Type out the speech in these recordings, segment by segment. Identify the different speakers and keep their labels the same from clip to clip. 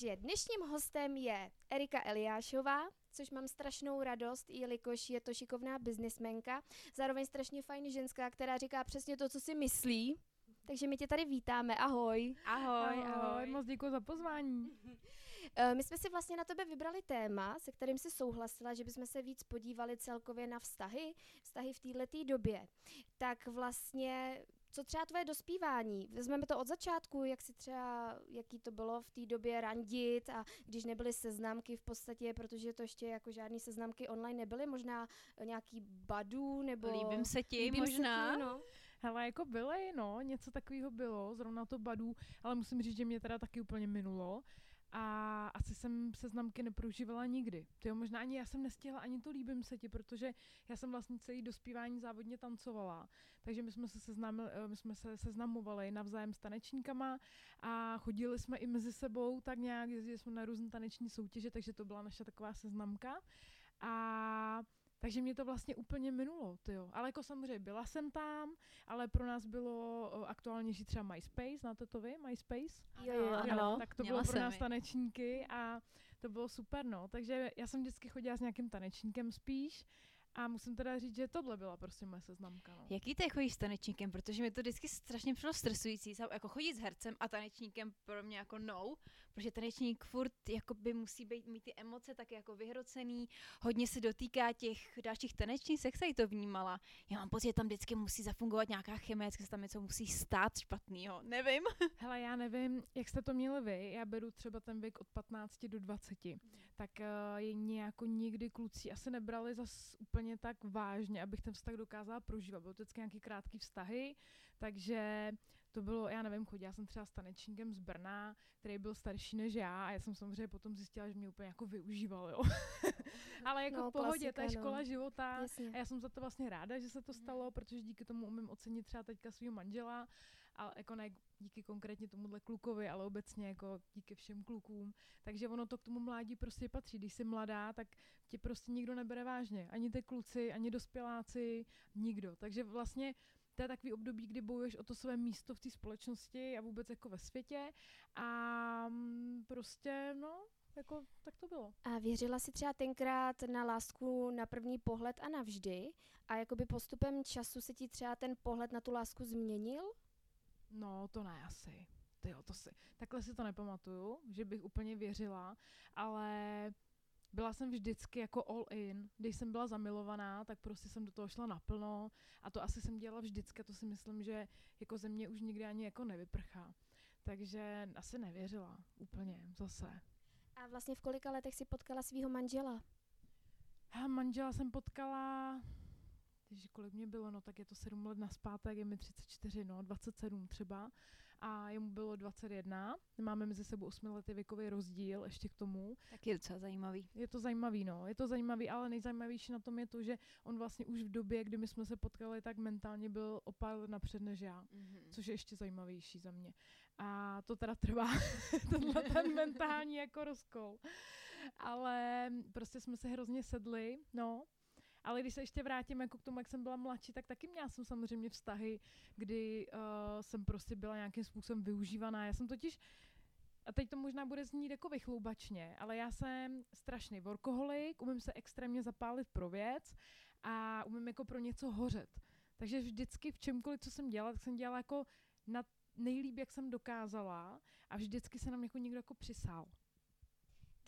Speaker 1: Takže dnešním hostem je Erika Eliášová, což mám strašnou radost, jelikož je to šikovná biznismenka, zároveň strašně fajn ženská, která říká přesně to, co si myslí. Takže my tě tady vítáme, ahoj.
Speaker 2: Ahoj, ahoj. ahoj. Moc děkuji za pozvání.
Speaker 1: Eh, my jsme si vlastně na tebe vybrali téma, se kterým si souhlasila, že bychom se víc podívali celkově na vztahy, vztahy v této době. Tak vlastně co třeba tvoje dospívání? Vezmeme to od začátku, jak si třeba, jaký to bylo v té době randit a když nebyly seznamky v podstatě, protože to ještě jako žádný seznamky online nebyly, možná nějaký badů nebo...
Speaker 3: Líbím se ti líbím možná. Se ti, no.
Speaker 2: Hele, jako byly, no, něco takového bylo, zrovna to badů, ale musím říct, že mě teda taky úplně minulo. A asi jsem seznamky neprožívala nikdy. Tyjo, možná ani já jsem nestihla ani to líbím se ti, protože já jsem vlastně celý dospívání závodně tancovala. Takže my jsme se, seznámili, eh, my jsme se seznamovali navzájem s tanečníkama a chodili jsme i mezi sebou tak nějak, jezdili jsme na různé taneční soutěže, takže to byla naše taková seznamka. A takže mě to vlastně úplně minulo, jo. Ale jako samozřejmě byla jsem tam, ale pro nás bylo aktuálnější třeba MySpace, znáte to vy, MySpace?
Speaker 3: Jo, jo, ano.
Speaker 2: Tak to bylo pro nás tanečníky a to bylo super, no. Takže já jsem vždycky chodila s nějakým tanečníkem spíš a musím teda říct, že tohle byla prostě moje seznamka. No.
Speaker 3: Jaký ty chodíš s tanečníkem? Protože mi to vždycky strašně přišlo stresující. Jako chodit s hercem a tanečníkem pro mě jako no, protože tanečník furt by musí být, mít ty emoce tak jako vyhrocený, hodně se dotýká těch dalších tanečních, jak se to vnímala. Já mám pocit, že tam vždycky musí zafungovat nějaká chemie, se tam něco musí stát špatného. Nevím.
Speaker 2: Hele, já nevím, jak jste to měli vy. Já beru třeba ten věk od 15 do 20. Mm. Tak uh, je nějak nikdy kluci asi nebrali zas úplně úplně tak vážně, abych ten vztah dokázala prožívat. Bylo to vždycky nějaký krátký vztahy, takže to bylo, já nevím, chodila jsem třeba s tanečníkem z Brna, který byl starší než já a já jsem samozřejmě potom zjistila, že mě úplně jako využíval, jo. Ale jako no, v pohodě, klasika, to je škola no. života Jasně. a já jsem za to vlastně ráda, že se to stalo, mm. protože díky tomu umím ocenit třeba teďka svého manžela, ale jako ne díky konkrétně tomuhle klukovi, ale obecně jako díky všem klukům. Takže ono to k tomu mládí prostě patří. Když jsi mladá, tak tě prostě nikdo nebere vážně. Ani ty kluci, ani dospěláci, nikdo. Takže vlastně to je takový období, kdy bojuješ o to své místo v té společnosti a vůbec jako ve světě a mm, prostě, no, jako, tak to bylo.
Speaker 1: A věřila si třeba tenkrát na lásku na první pohled a navždy? A jakoby postupem času se ti třeba ten pohled na tu lásku změnil?
Speaker 2: No, to ne asi. Tyjo, to si, takhle si to nepamatuju, že bych úplně věřila, ale byla jsem vždycky jako all in. Když jsem byla zamilovaná, tak prostě jsem do toho šla naplno a to asi jsem dělala vždycky, to si myslím, že jako ze mě už nikdy ani jako nevyprchá. Takže asi nevěřila úplně zase.
Speaker 1: A vlastně v kolika letech si potkala svého manžela?
Speaker 2: A manžela jsem potkala takže kolik mě bylo, no tak je to 7 let naspátek, je mi 34, no 27 třeba a jemu bylo 21. Máme mezi sebou 8 lety věkový rozdíl ještě k tomu.
Speaker 3: Tak je docela zajímavý.
Speaker 2: Je to zajímavý, no. Je to zajímavý, ale nejzajímavější na tom je to, že on vlastně už v době, kdy my jsme se potkali, tak mentálně byl o pár let napřed než já, mm-hmm. což je ještě zajímavější za mě. A to teda trvá, tenhle ten mentální jako rozkol. Ale prostě jsme se hrozně sedli, no, ale když se ještě vrátím jako k tomu, jak jsem byla mladší, tak taky měla jsem samozřejmě vztahy, kdy uh, jsem prostě byla nějakým způsobem využívaná. Já jsem totiž a teď to možná bude znít jako vychloubačně, ale já jsem strašný workoholik, umím se extrémně zapálit pro věc a umím jako pro něco hořet. Takže vždycky v čemkoliv, co jsem dělala, tak jsem dělala jako na nejlíp, jak jsem dokázala a vždycky se nám jako někdo jako přisál.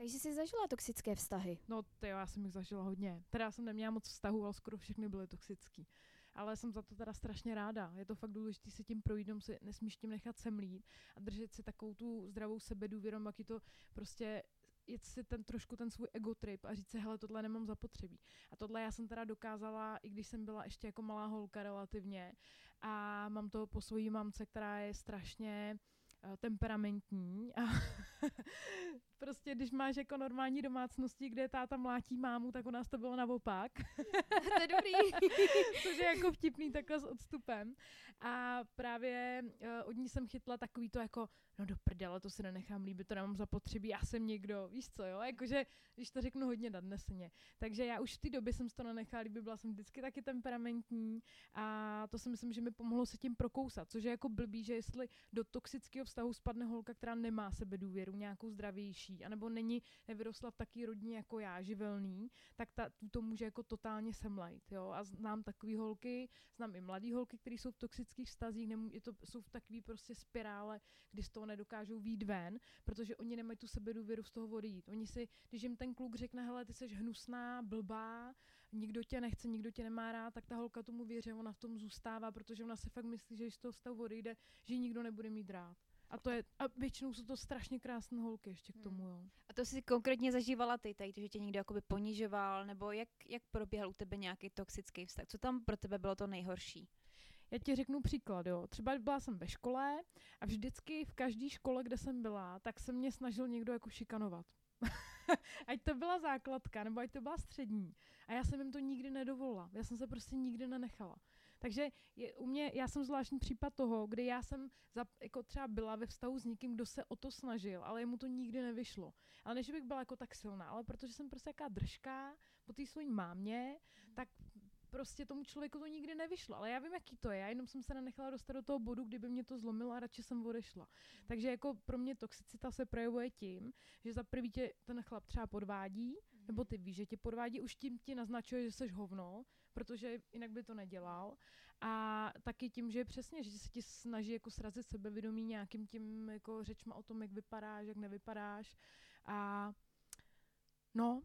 Speaker 1: Takže jsi zažila toxické vztahy?
Speaker 2: No, to jo, já jsem jich zažila hodně. Teda já jsem neměla moc vztahů, ale skoro všechny byly toxický. Ale jsem za to teda strašně ráda. Je to fakt důležité si tím projít, si nesmíš tím nechat semlít a držet si takovou tu zdravou sebedůvěru, jak to prostě jet si ten trošku ten svůj ego trip a říct si, hele, tohle nemám zapotřebí. A tohle já jsem teda dokázala, i když jsem byla ještě jako malá holka relativně a mám to po svojí mamce, která je strašně uh, temperamentní a prostě když máš jako normální domácnosti, kde táta mlátí mámu, tak u nás to bylo naopak.
Speaker 1: to je dobrý.
Speaker 2: Což je jako vtipný takhle s odstupem. A právě uh, od ní jsem chytla takový to jako, no do prdele, to si nenechám líbit, to nemám zapotřebí, já jsem někdo, víš co, jo, jakože, když to řeknu hodně nadneseně. Takže já už v té době jsem to nenechala líbit, byla jsem vždycky taky temperamentní a to si myslím, že mi pomohlo se tím prokousat, což je jako blbý, že jestli do toxického vztahu spadne holka, která nemá sebe důvěru, nějakou zdravější, anebo není, nevyrostla v taký rodině jako já, živelný, tak ta, to může jako totálně semlejt, jo, a znám takové holky, znám i mladé holky, které jsou v toxických vztazích, nemů, je to, jsou v takové prostě spirále, kdy z toho nedokážou výjít ven, protože oni nemají tu sebedůvěru z toho odejít. Oni si, když jim ten kluk řekne, hele, ty jsi hnusná, blbá, nikdo tě nechce, nikdo tě nemá rád, tak ta holka tomu věří, ona v tom zůstává, protože ona si fakt myslí, že z toho vztahu odejde, že nikdo nebude mít rád. A to je, a většinou jsou to strašně krásné holky ještě k
Speaker 3: Hmm.
Speaker 2: tomu, jo.
Speaker 3: A to jsi konkrétně zažívala ty tady, že tě někdo jakoby ponižoval, nebo jak, jak probíhal u tebe nějaký toxický vztah? Co tam pro tebe bylo to nejhorší?
Speaker 2: Já ti řeknu příklad, jo. Třeba byla jsem ve škole a vždycky v každé škole, kde jsem byla, tak se mě snažil někdo jako šikanovat. ať to byla základka, nebo ať to byla střední. A já jsem jim to nikdy nedovolila. Já jsem se prostě nikdy nenechala. Takže je, u mě, já jsem zvláštní případ toho, kdy já jsem za, jako třeba byla ve vztahu s někým, kdo se o to snažil, ale jemu to nikdy nevyšlo. Ale než bych byla jako tak silná, ale protože jsem prostě jaká držka po té svojí mámě, tak prostě tomu člověku to nikdy nevyšlo. Ale já vím, jaký to je. Já jenom jsem se nenechala dostat do toho bodu, kdyby mě to zlomilo a radši jsem odešla. Takže jako pro mě toxicita se projevuje tím, že za prvý tě ten chlap třeba podvádí, nebo ty víš, že tě podvádí, už tím ti naznačuje, že jsi hovno, protože jinak by to nedělal. A taky tím, že přesně, že se ti snaží jako srazit sebevědomí nějakým tím jako řečma o tom, jak vypadáš, jak nevypadáš. A no,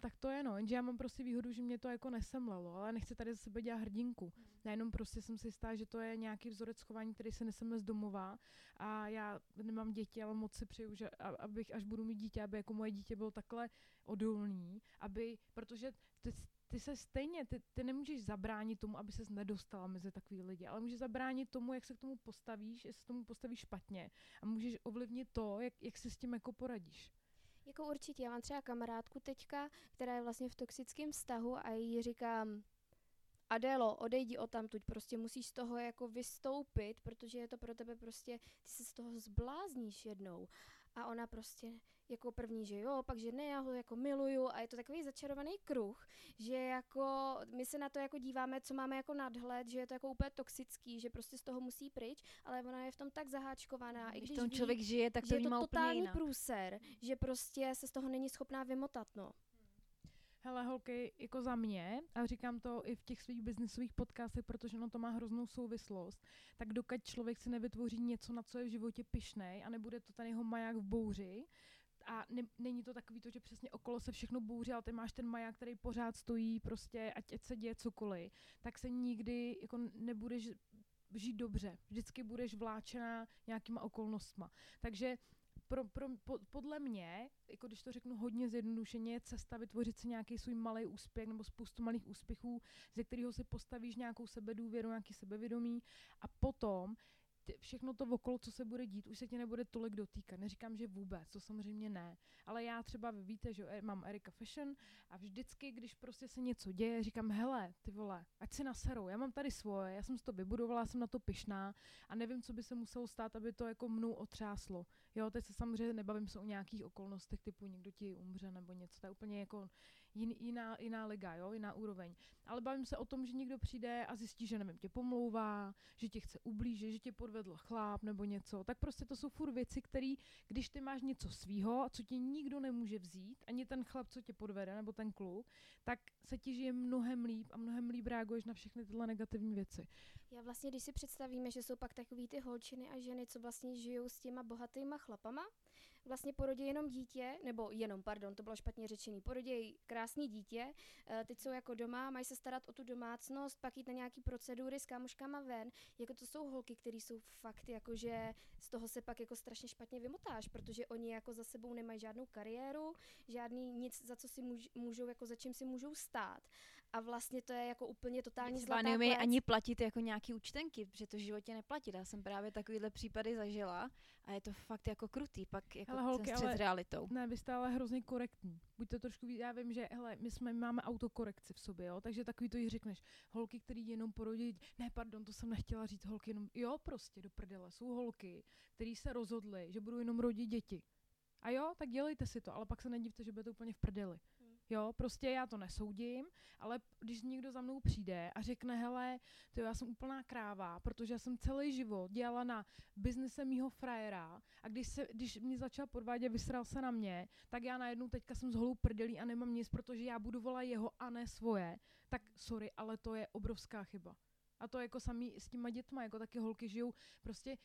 Speaker 2: tak to je no, jenže já mám prostě výhodu, že mě to jako nesemlelo, ale nechci tady ze sebe dělat hrdinku. Já jenom prostě jsem si jistá, že to je nějaký vzorec chování, který se neseme z domova a já nemám děti, ale moc si přeju, že abych, až budu mít dítě, aby jako moje dítě bylo takhle odolný, aby, protože ty, ty se stejně, ty, ty nemůžeš zabránit tomu, aby ses nedostala mezi takový lidi, ale můžeš zabránit tomu, jak se k tomu postavíš, jestli se k tomu postavíš špatně a můžeš ovlivnit to, jak, jak se s tím jako poradíš.
Speaker 1: Jako určitě, já mám třeba kamarádku teďka, která je vlastně v toxickém vztahu a jí říkám, Adélo, odejdi o tamtuť, prostě musíš z toho jako vystoupit, protože je to pro tebe prostě, ty se z toho zblázníš jednou. A ona prostě jako první, že jo, pak že ne, já ho jako miluju a je to takový začarovaný kruh, že jako my se na to jako díváme, co máme jako nadhled, že je to jako úplně toxický, že prostě z toho musí pryč, ale ona je v tom tak zaháčkovaná, i
Speaker 3: Když
Speaker 1: když
Speaker 3: v tom
Speaker 1: ví,
Speaker 3: člověk žije, tak
Speaker 1: že
Speaker 3: to
Speaker 1: je to totální
Speaker 3: jinak.
Speaker 1: průser, že prostě se z toho není schopná vymotat, no.
Speaker 2: Hele, holky, jako za mě, a říkám to i v těch svých biznisových podcastech, protože ono to má hroznou souvislost, tak dokud člověk si nevytvoří něco, na co je v životě pyšnej a nebude to ten jeho maják v bouři, a ne, není to takový to, že přesně okolo se všechno bouří, ale ty máš ten maják, který pořád stojí, prostě ať, ať se děje cokoliv, tak se nikdy jako nebudeš žít dobře. Vždycky budeš vláčená nějakýma okolnostma. Takže pro, pro, po, podle mě, jako když to řeknu hodně zjednodušeně, je cesta vytvořit si nějaký svůj malý úspěch nebo spoustu malých úspěchů, ze kterého si postavíš nějakou sebedůvěru, nějaký sebevědomí a potom ty, všechno to okolo, co se bude dít, už se tě nebude tolik dotýkat. Neříkám, že vůbec, to samozřejmě ne. Ale já třeba, vy víte, že e- mám Erika Fashion a vždycky, když prostě se něco děje, říkám, hele, ty vole, ať si naserou, já mám tady svoje, já jsem si to vybudovala, jsem na to pyšná a nevím, co by se muselo stát, aby to jako mnou otřáslo. Jo, teď se samozřejmě nebavím se o nějakých okolnostech, typu někdo ti umře nebo něco, to je úplně jako jin, jiná, jiná liga, jo, jiná úroveň. Ale bavím se o tom, že někdo přijde a zjistí, že nevím, tě pomlouvá, že tě chce ublížit, že tě podvedl chláp nebo něco. Tak prostě to jsou furt věci, které, když ty máš něco svýho, co ti nikdo nemůže vzít, ani ten chlap, co tě podvede, nebo ten kluk, tak se ti žije mnohem líp a mnohem líp reaguješ na všechny tyhle negativní věci.
Speaker 1: Já vlastně, když si představíme, že jsou pak takový ty holčiny a ženy, co vlastně žijou s těma bohatýma chlapama, vlastně porodí jenom dítě, nebo jenom, pardon, to bylo špatně řečený, porodí krásný dítě, eh, teď jsou jako doma, mají se starat o tu domácnost, pak jít na nějaký procedury s kámoškama ven, jako to jsou holky, které jsou fakt jako, že z toho se pak jako strašně špatně vymotáš, protože oni jako za sebou nemají žádnou kariéru, žádný nic, za co si můž, můžou, jako za čím si můžou stát. A vlastně to je jako úplně totální zlatá klec.
Speaker 3: ani platit jako nějaký účtenky, protože to v životě neplatit. Já jsem právě takovýhle případy zažila A je to fakt jako krutý, pak jako
Speaker 2: Hele,
Speaker 3: ten
Speaker 2: holky,
Speaker 3: střed
Speaker 2: ale-
Speaker 3: s realitou.
Speaker 2: Ne, vy jste ale hrozně korektní. Buďte trošku víc, já vím, že hele, my jsme máme autokorekci v sobě, jo, takže takový to jí řekneš. Holky, který jenom porodí, ne, pardon, to jsem nechtěla říct, holky jenom, jo, prostě do prdele, jsou holky, který se rozhodly, že budou jenom rodit děti. A jo, tak dělejte si to, ale pak se nedivte, že budete úplně v prdeli. Jo, prostě já to nesoudím, ale když někdo za mnou přijde a řekne, hele, to já jsem úplná kráva, protože já jsem celý život dělala na biznise mýho frajera a když, se, když mě začal podvádět, vysral se na mě, tak já najednou teďka jsem z holou prdelí a nemám nic, protože já budovala jeho a ne svoje, tak sorry, ale to je obrovská chyba. A to jako samý s těma dětma, jako taky holky žijou, prostě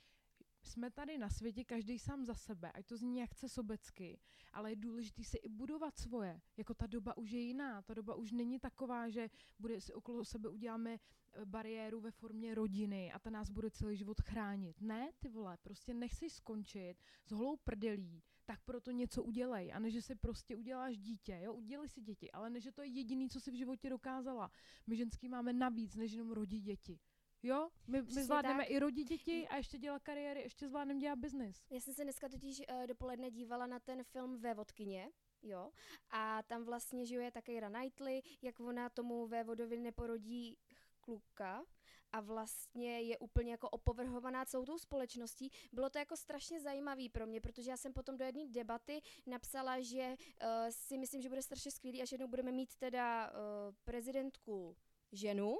Speaker 2: jsme tady na světě, každý sám za sebe, ať to zní jak chce sobecky, ale je důležité si i budovat svoje. Jako ta doba už je jiná, ta doba už není taková, že bude si okolo sebe uděláme eh, bariéru ve formě rodiny a ta nás bude celý život chránit. Ne, ty vole, prostě nechceš skončit s holou prdelí, tak proto něco udělej. A ne, že si prostě uděláš dítě, jo, udělej si děti, ale ne, že to je jediný, co si v životě dokázala. My ženský máme navíc, než jenom rodit děti. Jo, my, my zvládneme
Speaker 1: tak.
Speaker 2: i rodit děti a ještě dělat kariéry, ještě zvládneme dělat biznis.
Speaker 1: Já jsem se dneska totiž uh, dopoledne dívala na ten film Vévodkyně, jo, a tam vlastně žije také Keira Knightley, jak ona tomu vévodovi neporodí kluka a vlastně je úplně jako opovrhovaná celou tou společností. Bylo to jako strašně zajímavý pro mě, protože já jsem potom do jedné debaty napsala, že uh, si myslím, že bude strašně skvělý, až jednou budeme mít teda uh, prezidentku ženu,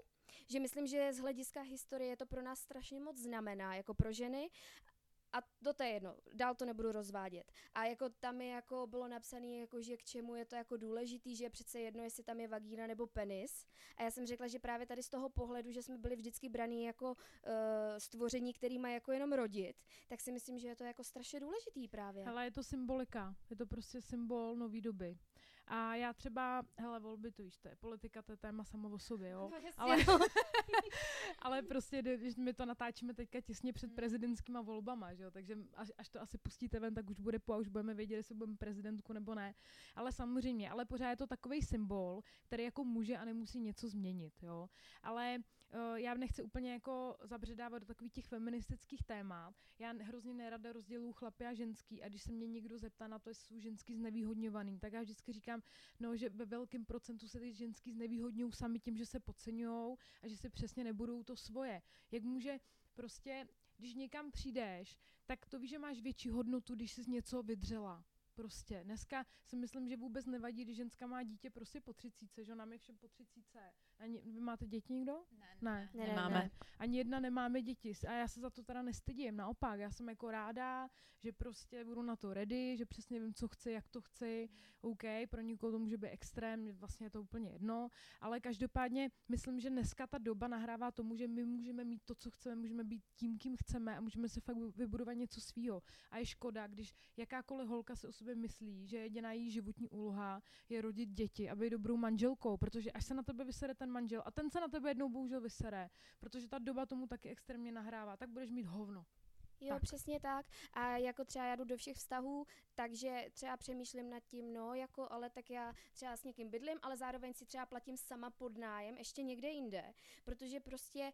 Speaker 1: že myslím, že z hlediska historie to pro nás strašně moc znamená, jako pro ženy, a to, je jedno, dál to nebudu rozvádět. A jako tam je jako bylo napsané, jako, že k čemu je to jako důležitý, že je přece jedno, jestli tam je vagína nebo penis. A já jsem řekla, že právě tady z toho pohledu, že jsme byli vždycky braní jako uh, stvoření, který má jako jenom rodit, tak si myslím, že je to jako strašně důležitý právě.
Speaker 2: Hele, je to symbolika, je to prostě symbol nový doby. A já třeba, hele, volby to víš, to je politika, to je téma samo o sobě, jo.
Speaker 1: No,
Speaker 2: Ale, ale prostě, kdy- když my to natáčíme teďka těsně před
Speaker 3: Hmm.
Speaker 2: prezidentskýma volbama, že jo, takže až, až to asi pustíte ven, tak už bude po a už budeme vědět, jestli budeme prezidentku nebo ne. Ale samozřejmě, ale pořád je to takový symbol, který jako může a nemusí něco změnit, jo. Ale uh, já nechci úplně jako zabředávat do takových těch feministických témat. Já hrozně nerada rozděluju chlapy a ženský a když se mě někdo zeptá na to, jestli jsou ženský znevýhodňovaný, tak já vždycky říkám, no, že ve velkém procentu se ty ženský znevýhodňují sami tím, že se podceňují a že si přesně nebudou to svoje. Jak může prostě, když někam přijdeš, tak to víš, že máš větší hodnotu, když jsi něco vydřela. Prostě. Dneska si myslím, že vůbec nevadí, když ženská má dítě prostě po třicíce, že nám je všem po třicíce. Ani, vy máte děti někdo?
Speaker 3: Ne,
Speaker 2: Ne.
Speaker 1: Ne, ne,
Speaker 3: nemáme.
Speaker 1: ne.
Speaker 2: Ani jedna nemáme děti a já se za to teda nestydím, naopak, já jsem jako ráda, že prostě budu na to ready, že přesně vím, co chci, jak to chci, OK, pro někoho to může být extrém, vlastně je to úplně jedno, ale každopádně myslím, že dneska ta doba nahrává tomu, že my můžeme mít to, co chceme, můžeme být tím, kým chceme a můžeme si fakt vybudovat něco svýho. A je škoda, když jakákoliv holka si o sobě myslí, že jediná její životní úloha je rodit děti a být dobrou manželkou, protože až se na tebe vysere ten manžel a ten se na tebe jednou bohužel vysere, protože ta doba tomu taky extrémně nahrává, tak budeš mít hovno.
Speaker 1: Jo,
Speaker 2: Tak.
Speaker 1: přesně tak. A jako třeba já jdu do všech vztahů, takže třeba přemýšlím nad tím, no, jako, ale tak já třeba s někým bydlím, ale zároveň si třeba platím sama pod nájem ještě někde jinde, protože prostě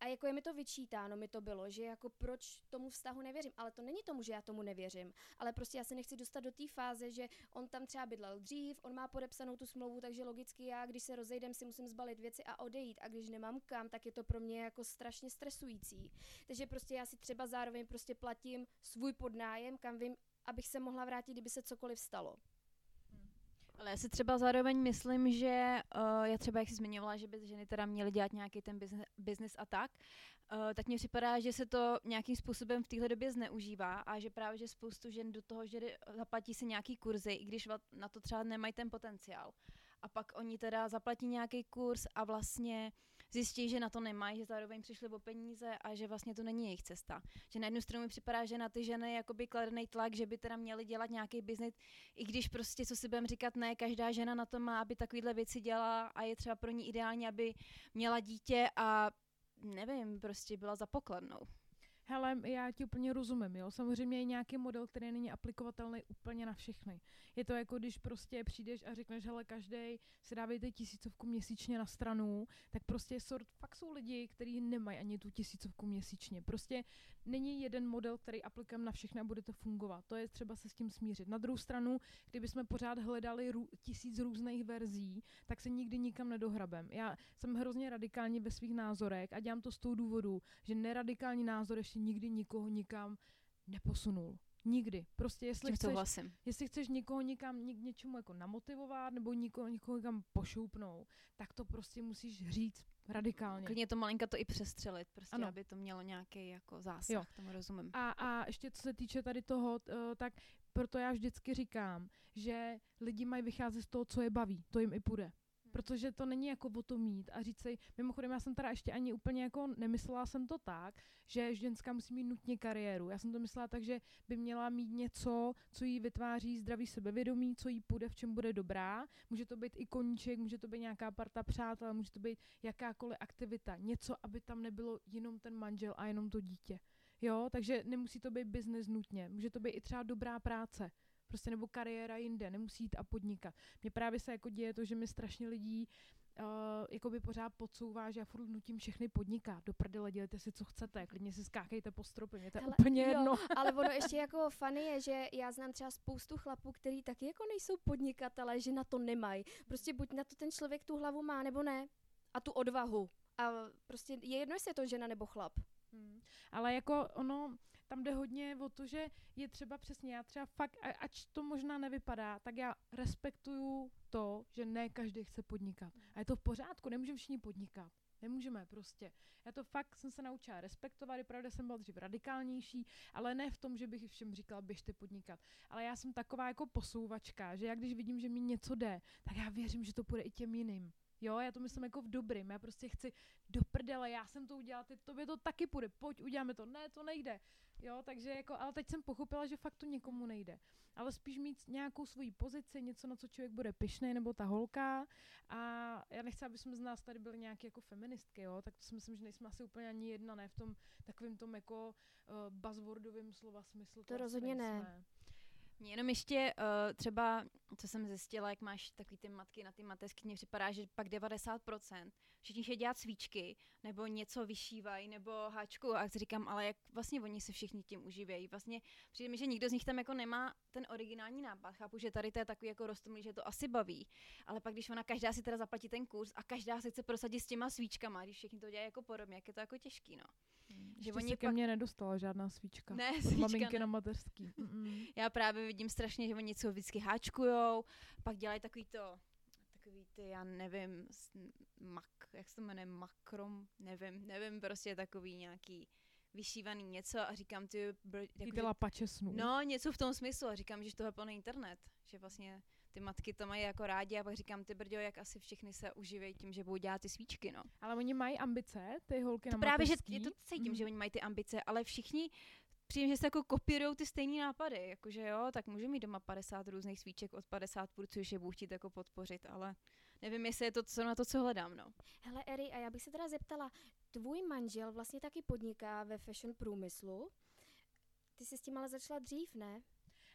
Speaker 1: a jako je mi to vyčítáno, mi to bylo, že jako proč tomu vztahu nevěřím, ale to není tomu, že já tomu nevěřím, ale prostě já se nechci dostat do té fáze, že on tam třeba bydlel dřív, on má podepsanou tu smlouvu, takže logicky já, když se rozejdem, si musím zbalit věci a odejít a když nemám kam, tak je to pro mě jako strašně stresující. Takže prostě já si třeba zároveň prostě platím svůj podnájem, kam vím, abych se mohla vrátit, kdyby se cokoliv stalo.
Speaker 3: Ale já si třeba zároveň myslím, že uh, já třeba, jak jsi zmiňovala, že by ženy teda měly dělat nějaký ten biznis a tak, uh, tak mně připadá, že se to nějakým způsobem v téhle době zneužívá a že právě, že spoustu žen do toho, že zaplatí si nějaký kurzy, i když na to třeba nemají ten potenciál. A pak oni teda zaplatí nějaký kurz a vlastně zjistí, že na to nemají, že zároveň přišli o peníze a že vlastně to není jejich cesta. Že na jednu stranu mi připadá, že na ty ženy jakoby kladený tlak, že by teda měly dělat nějaký biznis, i když prostě, co si budeme říkat, ne, každá žena na to má, aby takovéhle věci dělala a je třeba pro ní ideální, aby měla dítě a nevím, prostě byla za pokladnou.
Speaker 2: Hele, já ti úplně rozumím, jo. Samozřejmě je nějaký model, který není aplikovatelný úplně na všechny. Je to jako když prostě přijdeš a řekneš, hele, každý si dávejte tisícovku měsíčně na stranu, tak prostě sort, fakt jsou lidi, kteří nemají ani tu tisícovku měsíčně. Prostě není jeden model, který aplikujeme na všechny a bude to fungovat. To je třeba se s tím smířit. Na druhou stranu, kdybychom pořád hledali rů, tisíc různých verzí, tak se nikdy nikam nedohrabem. Já jsem hrozně radikální ve svých názorech a dělám to z toho důvodu, že neradikální názor ještě nikdy nikoho nikam neposunul. Nikdy. Prostě jestli chceš,
Speaker 3: souhlasím.
Speaker 2: jestli chceš někoho někam něk, něčemu jako namotivovat nebo někoho, někoho někam pošoupnout, tak to prostě musíš říct radikálně.
Speaker 3: Klidně to malinka to i přestřelit, prostě
Speaker 2: Ano.
Speaker 3: aby to mělo nějaký jako zásah,
Speaker 2: Jo.
Speaker 3: tomu rozumím.
Speaker 2: A, a ještě co se týče tady toho, eh, tak proto já vždycky říkám, že lidi mají vycházet z toho, co je baví, to jim i půjde. Protože to není jako o to mít a říct si, mimochodem já jsem teda ještě ani úplně jako nemyslela jsem to tak, že ženská musí mít nutně kariéru. Já jsem to myslela tak, že by měla mít něco, co jí vytváří zdravý sebevědomí, co jí půjde, v čem bude dobrá. Může to být i koníček, může to být nějaká parta přátel, může to být jakákoliv aktivita. Něco, aby tam nebylo jenom ten manžel a jenom to dítě. Jo, takže nemusí to být biznes nutně. Může to být i třeba dobrá práce. Prostě nebo kariéra jinde, nemusí jít a podnikat. Mně právě se jako děje to, že mi strašně lidí uh, jako by pořád podsouvá, že já furt nutím všechny podnikat. Do prdele, dělejte si, co chcete, klidně si skákejte po stropě, mě to je úplně
Speaker 1: jo,
Speaker 2: jedno.
Speaker 1: Ale ono ještě jako funny je, že já znám třeba spoustu chlapů, který taky jako nejsou podnikatelé, že na to nemají. Prostě buď na to ten člověk tu hlavu má, nebo ne. A tu odvahu. A prostě je jedno, jestli je to žena nebo chlap.
Speaker 2: Hmm. Ale jako ono, tam jde hodně o to, že je třeba přesně, já třeba fakt, ač to možná nevypadá, tak já respektuju to, že ne každý chce podnikat. A je to v pořádku, nemůžeme všichni podnikat. Nemůžeme prostě. Já to fakt jsem se naučila respektovat, je pravda, jsem byla dřív radikálnější, ale ne v tom, že bych všem říkala, běžte podnikat. Ale já jsem taková jako posouvačka, že já když vidím, že mi něco jde, tak já věřím, že to půjde i těm jiným. Jo, já to myslím jako v dobrým. Já prostě chci do prdele, já jsem to udělala, ty tobě to taky půjde, pojď, uděláme to. Ne, to nejde. Jo, takže jako, ale teď jsem pochopila, že fakt to někomu nejde. Ale spíš mít nějakou svoji pozici, něco, na co člověk bude pyšný, nebo ta holka. A já nechci, aby jsme z nás tady byli nějaké jako feministky, jo, tak to si myslím, že nejsme asi úplně ani jedna, ne v tom takovým tom jako uh, buzzwordovým slova smyslu.
Speaker 1: To rozhodně ne.
Speaker 3: Mně jenom ještě uh, třeba, co jsem zjistila, jak máš takový ty matky na ty mateřky, mně připadá, že pak 90% všichni šli dělat svíčky, nebo něco vyšívají, nebo háčku a jak říkám, ale jak vlastně oni se všichni tím uživějí. Vlastně přijde mi, že nikdo z nich tam jako nemá ten originální nápad. Chápu, že tady to je takový jako rostomilý, že to asi baví, ale pak když ona každá si teda zaplatí ten kurz a každá se chce prosadit s těma svíčkama, když všichni to dělají jako podobně, jak je to jako těžký, no.
Speaker 2: Ještě
Speaker 3: oni
Speaker 2: se ke
Speaker 3: pak-
Speaker 2: mně nedostala žádná svíčka.
Speaker 3: Ne,
Speaker 2: Od
Speaker 3: svíčka
Speaker 2: maminky
Speaker 3: ne.
Speaker 2: na mateřský. Mm-mm.
Speaker 3: Já právě vidím strašně, že oni něco vždycky háčkujou, pak dělají takový to, takový ty, já nevím, mak, jak se to jmenuje, makrom, nevím, nevím, prostě takový nějaký vyšívaný něco a říkám ty, br, jako,
Speaker 2: ty
Speaker 3: že,
Speaker 2: lapače snů.
Speaker 3: no něco v tom smyslu a říkám, že to je plný internet, že vlastně ty matky to mají jako rádi a pak říkám, ty brďo, jak asi všichni se uživějí tím, že budou dělat ty svíčky, no.
Speaker 2: Ale oni mají ambice, ty holky
Speaker 3: To
Speaker 2: na
Speaker 3: právě, že
Speaker 2: mateřský.
Speaker 3: je to cítím,
Speaker 2: Mhm.
Speaker 3: že oni mají ty ambice, ale všichni přijím, že se jako kopírují ty stejné nápady, jakože jo, tak můžu mít doma 50 různých svíček od 50 tvůrců, že budu chtít jako podpořit, ale nevím, jestli je to co na to, co hledám, no.
Speaker 1: Hele, Eri, a já bych se teda zeptala, tvůj manžel vlastně taky podniká ve fashion průmyslu. Ty jsi s tím ale začala dřív, ne?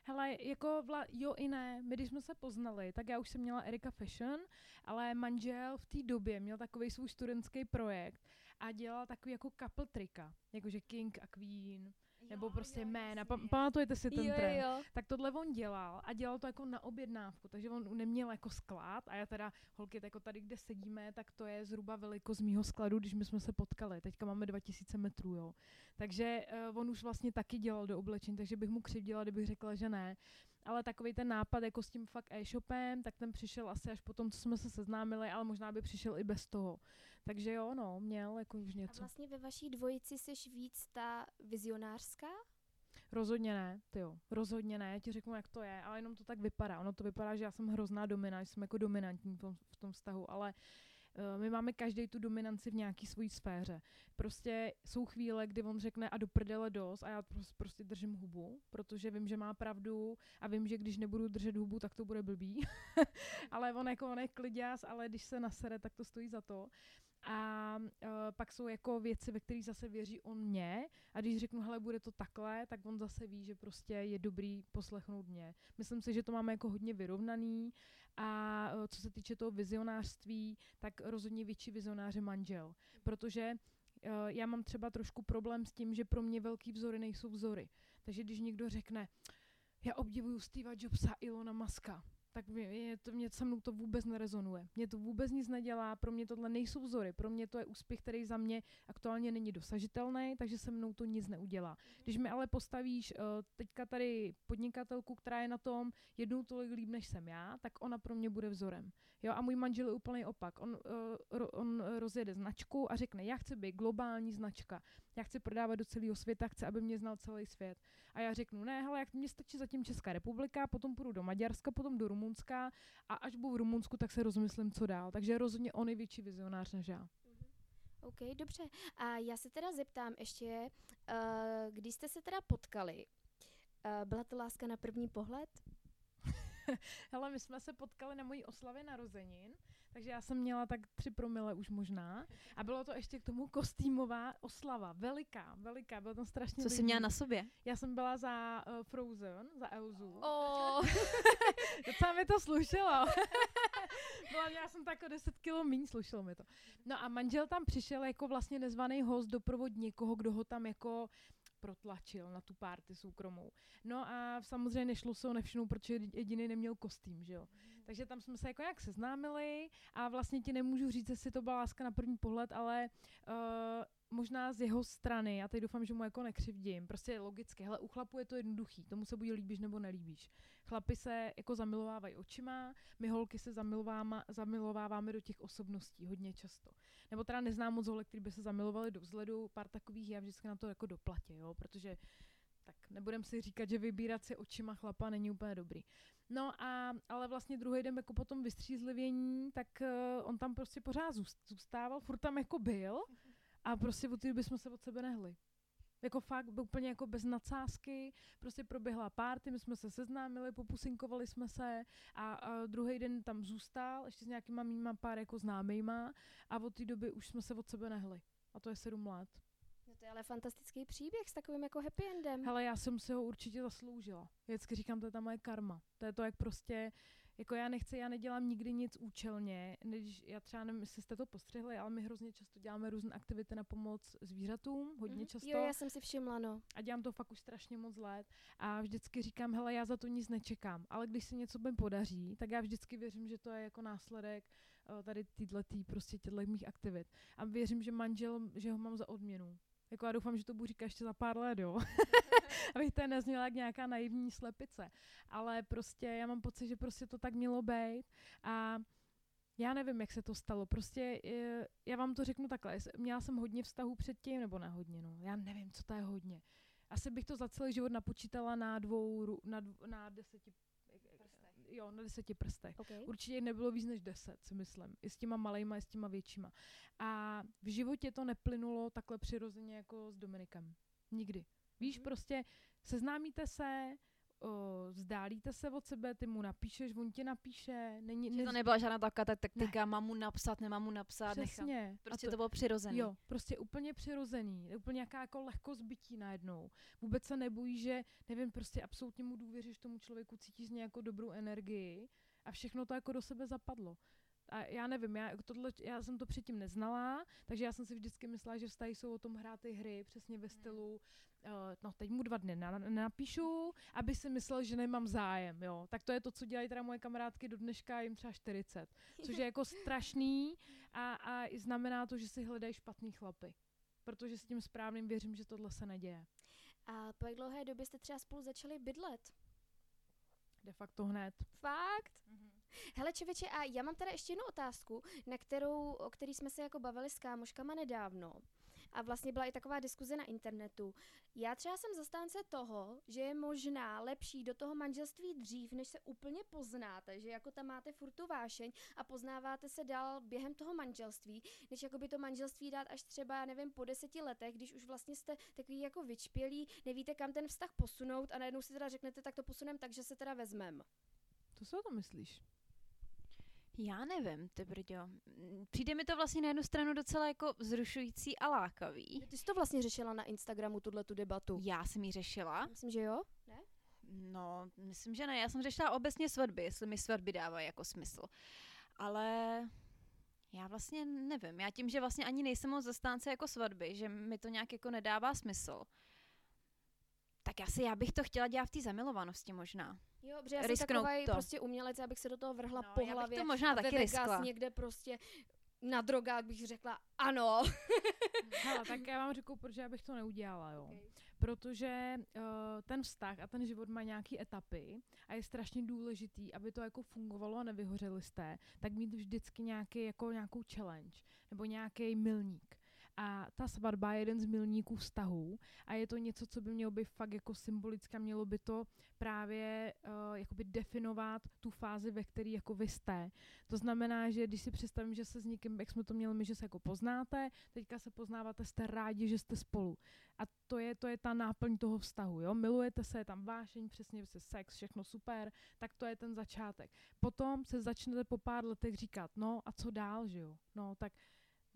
Speaker 2: Hele, jako vla, jo i ne. My když jsme se poznali, tak já už jsem měla Erika Fashion, ale manžel v té době měl takový svůj studentský projekt a dělal takový jako couple trika, jakože King a Queen, nebo prostě jména. Pa- pamatujete si ten
Speaker 1: jo,
Speaker 2: trend?
Speaker 1: jo.
Speaker 2: Tak tohle on dělal a dělal to jako na objednávku, takže on neměl jako sklad a já teda, holky, jako tady, kde sedíme, tak to je zhruba velikost mýho skladu, když my jsme se potkali. Teďka máme 2000 metrů, jo. Takže uh, on už vlastně taky dělal do oblečení, takže bych mu křivdila, kdybych řekla, že ne. Ale takový ten nápad jako s tím fakt e-shopem, tak ten přišel asi až potom, co jsme se seznámili, ale možná by přišel i bez toho. Takže jo, no, měl jako už
Speaker 1: A
Speaker 2: něco.
Speaker 1: vlastně ve vaší dvojici jsi víc ta vizionářská?
Speaker 2: Rozhodně ne, ty jo. Rozhodně ne, já ti řeknu, jak to je, ale jenom to tak vypadá. Ono to vypadá, že já jsem hrozná domina, že jsem jako dominantní v tom, v tom vztahu, ale uh, my máme každý tu dominanci v nějaký své sféře. Prostě jsou chvíle, kdy on řekne a do prdele dost a já prostě, prostě držím hubu, protože vím, že má pravdu a vím, že když nebudu držet hubu, tak to bude blbý. ale on jako on je kliděs, ale když se nasere, tak to stojí za to. A uh, pak jsou jako věci, ve kterých zase věří on mě. A když řeknu, hele, bude to takhle, tak on zase ví, že prostě je dobrý poslechnout mě. Myslím si, že to máme jako hodně vyrovnaný. A uh, co se týče toho vizionářství, tak rozhodně větší vizionář je manžel. Protože uh, já mám třeba trošku problém s tím, že pro mě velký vzory nejsou vzory. Takže když někdo řekne, já obdivuju Steva Jobsa Ilona Maska, tak mě, to, mě se mnou to vůbec nerezonuje. Mě to vůbec nic nedělá, pro mě tohle nejsou vzory, pro mě to je úspěch, který za mě aktuálně není dosažitelný, takže se mnou to nic neudělá. Když mi ale postavíš uh, teďka tady podnikatelku, která je na tom jednou tolik líp, než jsem já, tak ona pro mě bude vzorem. Jo, a můj manžel je úplný opak. On, ro, on rozjede značku a řekne, já chci být globální značka, já chci prodávat do celého světa, chci, aby mě znal celý svět. A já řeknu, ne, hele, jak mě stačí zatím Česká republika, potom půjdu do Maďarska, potom do Rumunska a až budu v Rumunsku, tak se rozmyslím, co dál. Takže rozhodně on je větší vizionář než já.
Speaker 1: Mhm. OK, dobře. A já se teda zeptám ještě, uh, když jste se teda potkali, uh, byla to láska na první pohled?
Speaker 2: Hele, my jsme se potkali na mojí oslavě narozenin, takže já jsem měla tak tři promile už možná. A bylo to ještě k tomu kostýmová oslava, veliká, veliká, bylo tam strašně
Speaker 3: Co jsi měla na sobě?
Speaker 2: Já jsem byla za uh, Frozen, za Elzu.
Speaker 1: Oh.
Speaker 2: Docela mi to slušelo. byla, já jsem tak o 10 kilo míň, slušelo mi to. No a manžel tam přišel jako vlastně nezvaný host doprovod někoho, kdo ho tam jako protlačil na tu párty soukromou. No a samozřejmě nešlo se ho nevšimnout, protože jediný neměl kostým, že jo. Takže tam jsme se jako jak seznámili a vlastně ti nemůžu říct, jestli to byla láska na první pohled, ale uh, možná z jeho strany, já teď doufám, že mu jako nekřivdím, prostě logicky, hele, u chlapu je to jednoduchý, tomu se buď líbíš nebo nelíbíš. Chlapi se jako zamilovávají očima, my holky se zamilováváme do těch osobností hodně často. Nebo teda neznám moc holek, který by se zamilovali do vzhledu, pár takových já vždycky na to jako doplatě, jo, protože tak nebudem si říkat, že vybírat si očima chlapa není úplně dobrý. No a, ale vlastně druhý den jako potom vystřízlivění, tak uh, on tam prostě pořád zůstával, furt tam jako byl a prostě od té doby jsme se od sebe nehli. Jako fakt, byl úplně jako bez nadsázky, prostě proběhla párty, my jsme se seznámili, popusinkovali jsme se a, a druhý den tam zůstal, ještě s nějakýma mýma pár jako známejma a od té doby už jsme se od sebe nehli. A to je sedm let.
Speaker 1: No to je ale fantastický příběh s takovým jako happy endem.
Speaker 2: Hele, já jsem si ho určitě zasloužila. Vždycky říkám, to je ta moje karma. To je to, jak prostě jako já nechci, já nedělám nikdy nic účelně, než já třeba nevím, jestli jste to postřehli, ale my hrozně často děláme různé aktivity na pomoc zvířatům, hodně mm-hmm. často.
Speaker 1: Jo, já jsem si všimla, no.
Speaker 2: A dělám to fakt už strašně moc let a vždycky říkám, hele, já za to nic nečekám, ale když se něco mi podaří, tak já vždycky věřím, že to je jako následek uh, tady týhletý, prostě těchto mých aktivit. A věřím, že manžel, že ho mám za odměnu. Jako já doufám, že to budu říkat ještě za pár let, jo. Abych to nezněla jak nějaká naivní slepice. Ale prostě já mám pocit, že prostě to tak mělo být. A já nevím, jak se to stalo. Prostě eh, já vám to řeknu takhle. Měla jsem hodně vztahů předtím, nebo ne hodně, no. Já nevím, co to je hodně. Asi bych to za celý život napočítala na dvou, na, dvou, na deseti jo, na deseti prstech.
Speaker 1: Okay.
Speaker 2: Určitě nebylo víc než deset, si myslím. I s těma malejma, i s těma většíma. A v životě to neplynulo takhle přirozeně jako s Dominikem. Nikdy. Víš, mm-hmm. prostě seznámíte se, o, vzdálíte se od sebe, ty mu napíšeš, on ti napíše. Není,
Speaker 3: ne... to nebyla žádná taková taktika, ne. mám mu napsat, nemám mu napsat,
Speaker 2: Přesně.
Speaker 3: Nechám. Prostě to, to bylo přirozený.
Speaker 2: Jo, prostě úplně přirozený, úplně nějaká jako lehkost bytí najednou. Vůbec se nebojí, že, nevím, prostě absolutně mu důvěříš tomu člověku, cítíš z něj jako dobrou energii a všechno to jako do sebe zapadlo a já nevím, já, tohle, já jsem to předtím neznala, takže já jsem si vždycky myslela, že vztahy jsou o tom hrát ty hry přesně ve stylu, uh, no teď mu dva dny na, napíšu, aby si myslel, že nemám zájem, jo. Tak to je to, co dělají teda moje kamarádky do dneška, jim třeba 40, což je jako strašný a, a znamená to, že si hledají špatný chlapy. Protože s tím správným věřím, že tohle se neděje.
Speaker 1: A po jak dlouhé době jste třeba spolu začali bydlet?
Speaker 2: De facto hned.
Speaker 1: Fakt? Hele čevěče, a já mám teda ještě jednu otázku, na kterou, o který jsme se jako bavili s kámoškama nedávno a vlastně byla i taková diskuze na internetu. Já třeba jsem zastánce toho, že je možná lepší do toho manželství dřív, než se úplně poznáte, že jako tam máte furt tu vášeň a poznáváte se dál během toho manželství, než jako by to manželství dát až třeba, nevím, po deseti letech, když už vlastně jste takový jako vyčpělí, nevíte kam ten vztah posunout a najednou si teda řeknete, tak to posunem tak, že se teda vezmem.
Speaker 2: To co o to myslíš?
Speaker 3: Já nevím, ty brďo. Mm, Přijde mi to vlastně na jednu stranu docela jako vzrušující a lákavý.
Speaker 1: Ty jsi to vlastně řešila na Instagramu, tuhle tu debatu.
Speaker 3: Já jsem ji řešila.
Speaker 1: Myslím, že jo? Ne?
Speaker 3: No, myslím, že ne. Já jsem řešila obecně svatby, jestli mi svatby dávají jako smysl. Ale já vlastně nevím. Já tím, že vlastně ani nejsem moc zastánce jako svatby, že mi to nějak jako nedává smysl, tak asi já bych to chtěla dělat v té zamilovanosti možná.
Speaker 1: Jo, protože já jsem
Speaker 3: Risknout
Speaker 1: takový
Speaker 3: to.
Speaker 1: prostě umělec, abych se do toho vrhla
Speaker 3: No,
Speaker 1: po
Speaker 3: já bych
Speaker 1: hlavě.
Speaker 3: to možná taky
Speaker 1: Vegas
Speaker 3: riskla.
Speaker 1: někde prostě na drogách bych řekla ano.
Speaker 2: Hele, tak já vám řeknu, proč já bych to neudělala, jo.
Speaker 1: Okay.
Speaker 2: Protože uh, ten vztah a ten život má nějaké etapy a je strašně důležitý, aby to jako fungovalo a nevyhořeli jste, tak mít vždycky nějaký, jako nějakou challenge nebo nějaký milník. A ta svatba je jeden z milníků vztahů a je to něco, co by mělo být fakt jako symbolické, mělo by to právě uh, jakoby definovat tu fázi, ve které jako vy jste. To znamená, že když si představím, že se s někým, jak jsme to měli my, že se jako poznáte, teďka se poznáváte, jste rádi, že jste spolu. A to je, to je ta náplň toho vztahu, jo? Milujete se, je tam vášeň, přesně se sex, všechno super, tak to je ten začátek. Potom se začnete po pár letech říkat, no a co dál, že jo? No tak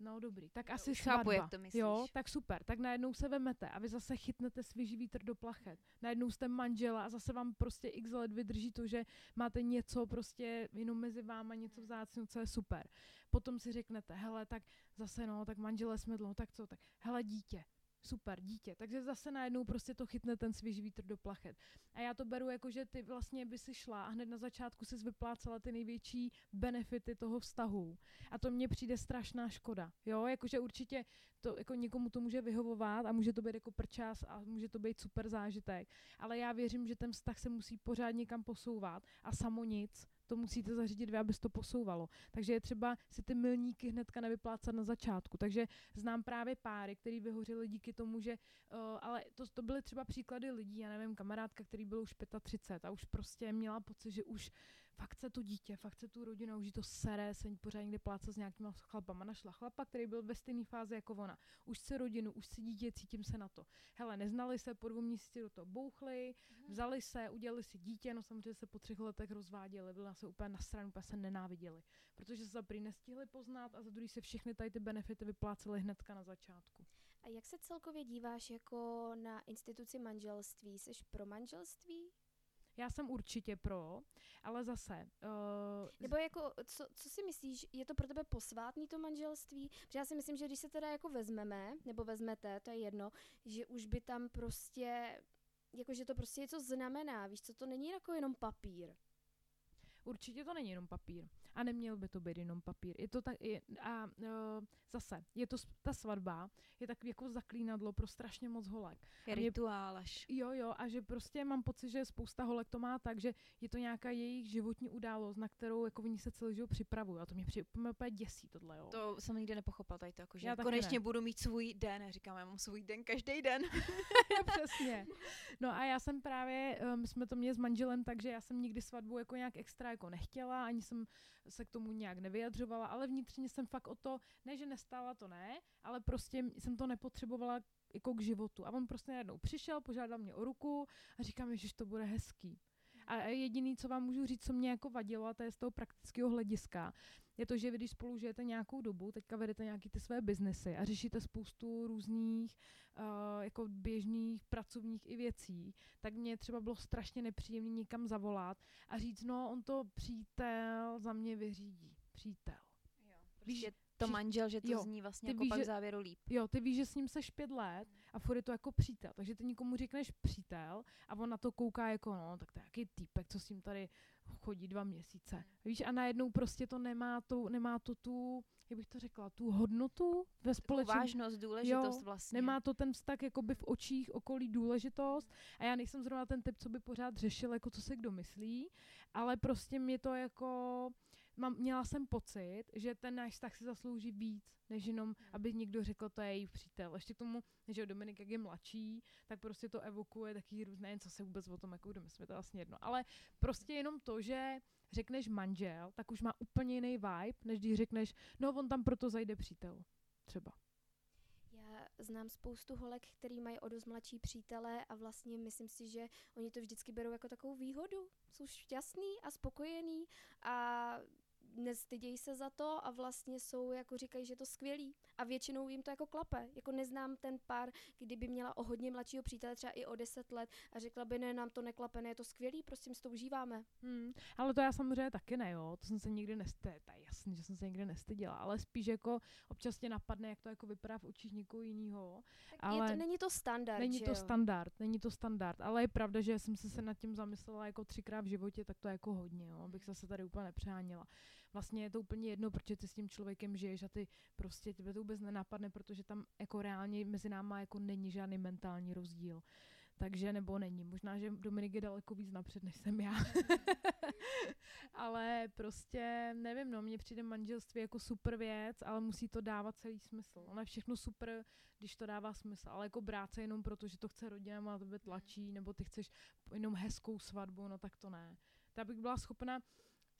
Speaker 2: No dobrý, tak
Speaker 3: Jo,
Speaker 2: asi
Speaker 3: už chápu, jak to myslíš.
Speaker 2: Jo, tak super. Tak najednou se vemete a vy zase chytnete svěží vítr do plachet. Najednou jste manžela a zase vám prostě x let vydrží to, že máte něco prostě jenom mezi váma, něco vzácného, co je super. Potom si řeknete, hele, tak zase no, tak manželé jsme dlouho, tak co, tak hele, dítě. Super, dítě. Takže zase najednou prostě to chytne ten svěží vítr do plachet. A já to beru jako, že ty vlastně by si šla a hned na začátku si vyplácela ty největší benefity toho vztahu. A to mně přijde strašná škoda. Jo, jakože určitě to jako někomu to může vyhovovat a může to být jako prčas a může to být super zážitek. Ale já věřím, že ten vztah se musí pořád někam posouvat a samo nic to musíte zařídit vy, aby to posouvalo. Takže je třeba si ty milníky hnedka nevyplácat na začátku. Takže znám právě páry, který vyhořely díky tomu, že, uh, ale to, to byly třeba příklady lidí, já nevím, kamarádka, který byl už 35 a už prostě měla pocit, že už fakt se to dítě, fakt se tu rodina, už to sere, se pořád někde plácat s nějakýma chlapama. Našla chlapa, který byl ve stejné fázi jako ona. Už si rodinu, už si dítě, cítím se na to. Hele, neznali se, po dvou měsíci do toho bouchli, vzali se, udělali si dítě, no samozřejmě se po třech letech rozváděli, byla se úplně na stranu, úplně se nenáviděli. Protože se za prý nestihli poznat a za druhý se všechny tady ty benefity vyplácely hnedka na začátku.
Speaker 1: A jak se celkově díváš jako na instituci manželství? Jsi pro manželství?
Speaker 2: Já jsem určitě pro, ale zase... Uh,
Speaker 1: Nebo jako, co, co si myslíš, je to pro tebe posvátný to manželství? Protože já si myslím, že když se teda jako vezmeme, nebo vezmete, to je jedno, že už by tam prostě, jakože to prostě něco znamená, víš co, to není jako jenom papír.
Speaker 2: Určitě to není jenom papír. A neměl by to být jenom papír. Je to tak, je, a uh, zase, je to ta svatba, je takový jako zaklínadlo pro strašně moc holek.
Speaker 3: Je rituál až.
Speaker 2: Jo, jo, a že prostě mám pocit, že spousta holek to má tak, že je to nějaká jejich životní událost, na kterou jako oni se celý život připravují. A to mě přijde mě úplně děsí tohle, jo.
Speaker 3: To jsem nikdy nepochopila tady to, jako, že
Speaker 2: Já
Speaker 3: konečně
Speaker 2: ne.
Speaker 3: budu mít svůj den. Říkám, já mám svůj den každý den.
Speaker 2: Přesně. No a já jsem právě, um, jsme to měli s manželem, takže já jsem nikdy svatbu jako nějak extra jako nechtěla, ani jsem se k tomu nějak nevyjadřovala, ale vnitřně jsem fakt o to, ne že nestála, to ne, ale prostě jsem to nepotřebovala jako k životu. A on prostě najednou přišel, požádal mě o ruku a říkám, že to bude hezký. A jediný, co vám můžu říct, co mě jako vadilo, a to je z toho praktického hlediska, je to, že vy když spolu žijete nějakou dobu, teďka vedete nějaký ty své biznesy a řešíte spoustu různých uh, jako běžných pracovních i věcí, tak mě třeba bylo strašně nepříjemné někam zavolat a říct, no on to přítel za mě vyřídí. Přítel. Víš,
Speaker 3: Víš, to manžel, že to
Speaker 2: jo,
Speaker 3: zní vlastně
Speaker 2: ty
Speaker 3: jako
Speaker 2: víš,
Speaker 3: pak
Speaker 2: že-
Speaker 3: závěru líp.
Speaker 2: Jo, ty víš, že s ním seš pět let a furt je to jako přítel, takže ty nikomu řekneš přítel a on na to kouká jako, no, tak to je jaký týpek, co s ním tady chodí dva měsíce. Víš, a najednou prostě to nemá, tu, nemá to tu, jak bych to řekla, tu hodnotu ve společnosti.
Speaker 3: vážnost, důležitost
Speaker 2: Jo,
Speaker 3: vlastně.
Speaker 2: Nemá to ten vztah jakoby v očích okolí důležitost a já nejsem zrovna ten typ, co by pořád řešil, jako co se kdo myslí, ale prostě mě to jako, mám, měla jsem pocit, že ten náš vztah si zaslouží víc, než jenom, aby někdo řekl, to je její přítel. Ještě k tomu, že Dominik, jak je mladší, tak prostě to evokuje taky různé, co se vůbec o tom jako kdo myslí, to je vlastně jedno. Ale prostě jenom to, že řekneš manžel, tak už má úplně jiný vibe, než když řekneš, no on tam proto zajde přítel. Třeba.
Speaker 1: Já znám spoustu holek, který mají o dost mladší přítele a vlastně myslím si, že oni to vždycky berou jako takovou výhodu. Jsou šťastný a spokojený a nestydějí se za to a vlastně jsou, jako říkají, že je to skvělý. A většinou jim to jako klape. Jako neznám ten pár, kdyby měla o hodně mladšího přítele, třeba i o 10 let a řekla by, ne, nám to neklape, ne, je to skvělý, prostě si to užíváme.
Speaker 2: Hmm, ale to já samozřejmě taky ne, jo. To jsem se nikdy nestyděla, jasný, že jsem se nikdy nestyděla, ale spíš jako občas tě napadne, jak to jako vypadá v očích někoho jiného.
Speaker 1: Ale je to, není to standard,
Speaker 2: Není to
Speaker 1: jo?
Speaker 2: standard, není to standard, ale je pravda, že jsem se, se nad tím zamyslela jako třikrát v životě, tak to je jako hodně, jo, abych se tady úplně nepřáněla. Vlastně je to úplně jedno, protože ty s tím člověkem žiješ a ty prostě tebe to vůbec nenapadne, protože tam jako reálně mezi náma jako není žádný mentální rozdíl. Takže nebo není. Možná, že Dominik je daleko víc napřed, než jsem já. ale prostě, nevím, no, mně přijde manželství jako super věc, ale musí to dávat celý smysl. Ono je všechno super, když to dává smysl, ale jako brát se jenom proto, že to chce rodina, má tebe tlačí, nebo ty chceš jenom hezkou svatbu, no tak to ne. Tak bych byla schopna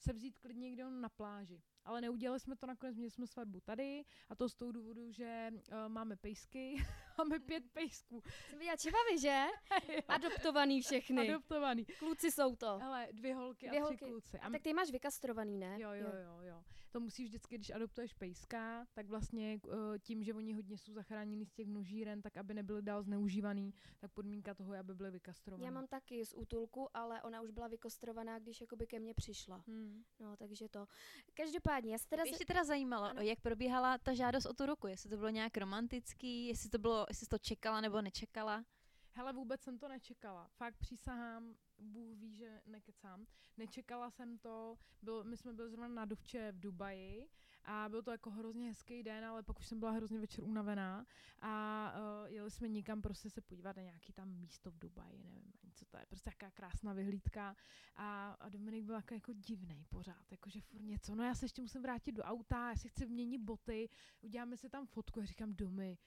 Speaker 2: se vzít klidně někde na pláži. Ale neudělali jsme to nakonec, měli jsme svatbu tady a to z toho důvodu, že uh, máme pejsky, máme pět pejsků.
Speaker 1: Jsem viděla čevavy, že? Adoptovaný všechny.
Speaker 2: Adoptovaný.
Speaker 1: Kluci jsou to.
Speaker 2: Ale dvě holky dvě a tři holky. kluci.
Speaker 1: A, a tak ty máš vykastrovaný, ne?
Speaker 2: Jo, jo, jo, jo. To musíš vždycky, když adoptuješ pejska, tak vlastně uh, tím, že oni hodně jsou zachráněni z těch množíren, tak aby nebyly dál zneužívaný, tak podmínka toho je, aby byly vykastrovaný.
Speaker 1: Já mám taky z útulku, ale ona už byla vykastrovaná, když jakoby ke mně přišla.
Speaker 2: Hmm.
Speaker 1: No, takže to. Každopádně, já se teda...
Speaker 3: Ještě teda zajímalo, ano. jak probíhala ta žádost o tu ruku, jestli to bylo nějak romantický, jestli to bylo, jestli to čekala nebo nečekala.
Speaker 2: Hele, vůbec jsem to nečekala. Fakt přísahám, Bůh ví, že nekecám. Nečekala jsem to, byl, my jsme byli zrovna na Dovče v Dubaji a byl to jako hrozně hezký den, ale pak už jsem byla hrozně večer unavená a uh, jeli jsme někam prostě se podívat na nějaký tam místo v Dubaji, nevím ani co to je, prostě jaká krásná vyhlídka a, a Dominik byl jako, jako divný pořád, jakože furt něco, no já se ještě musím vrátit do auta, já si chci změnit boty, uděláme si tam fotku a říkám Domy,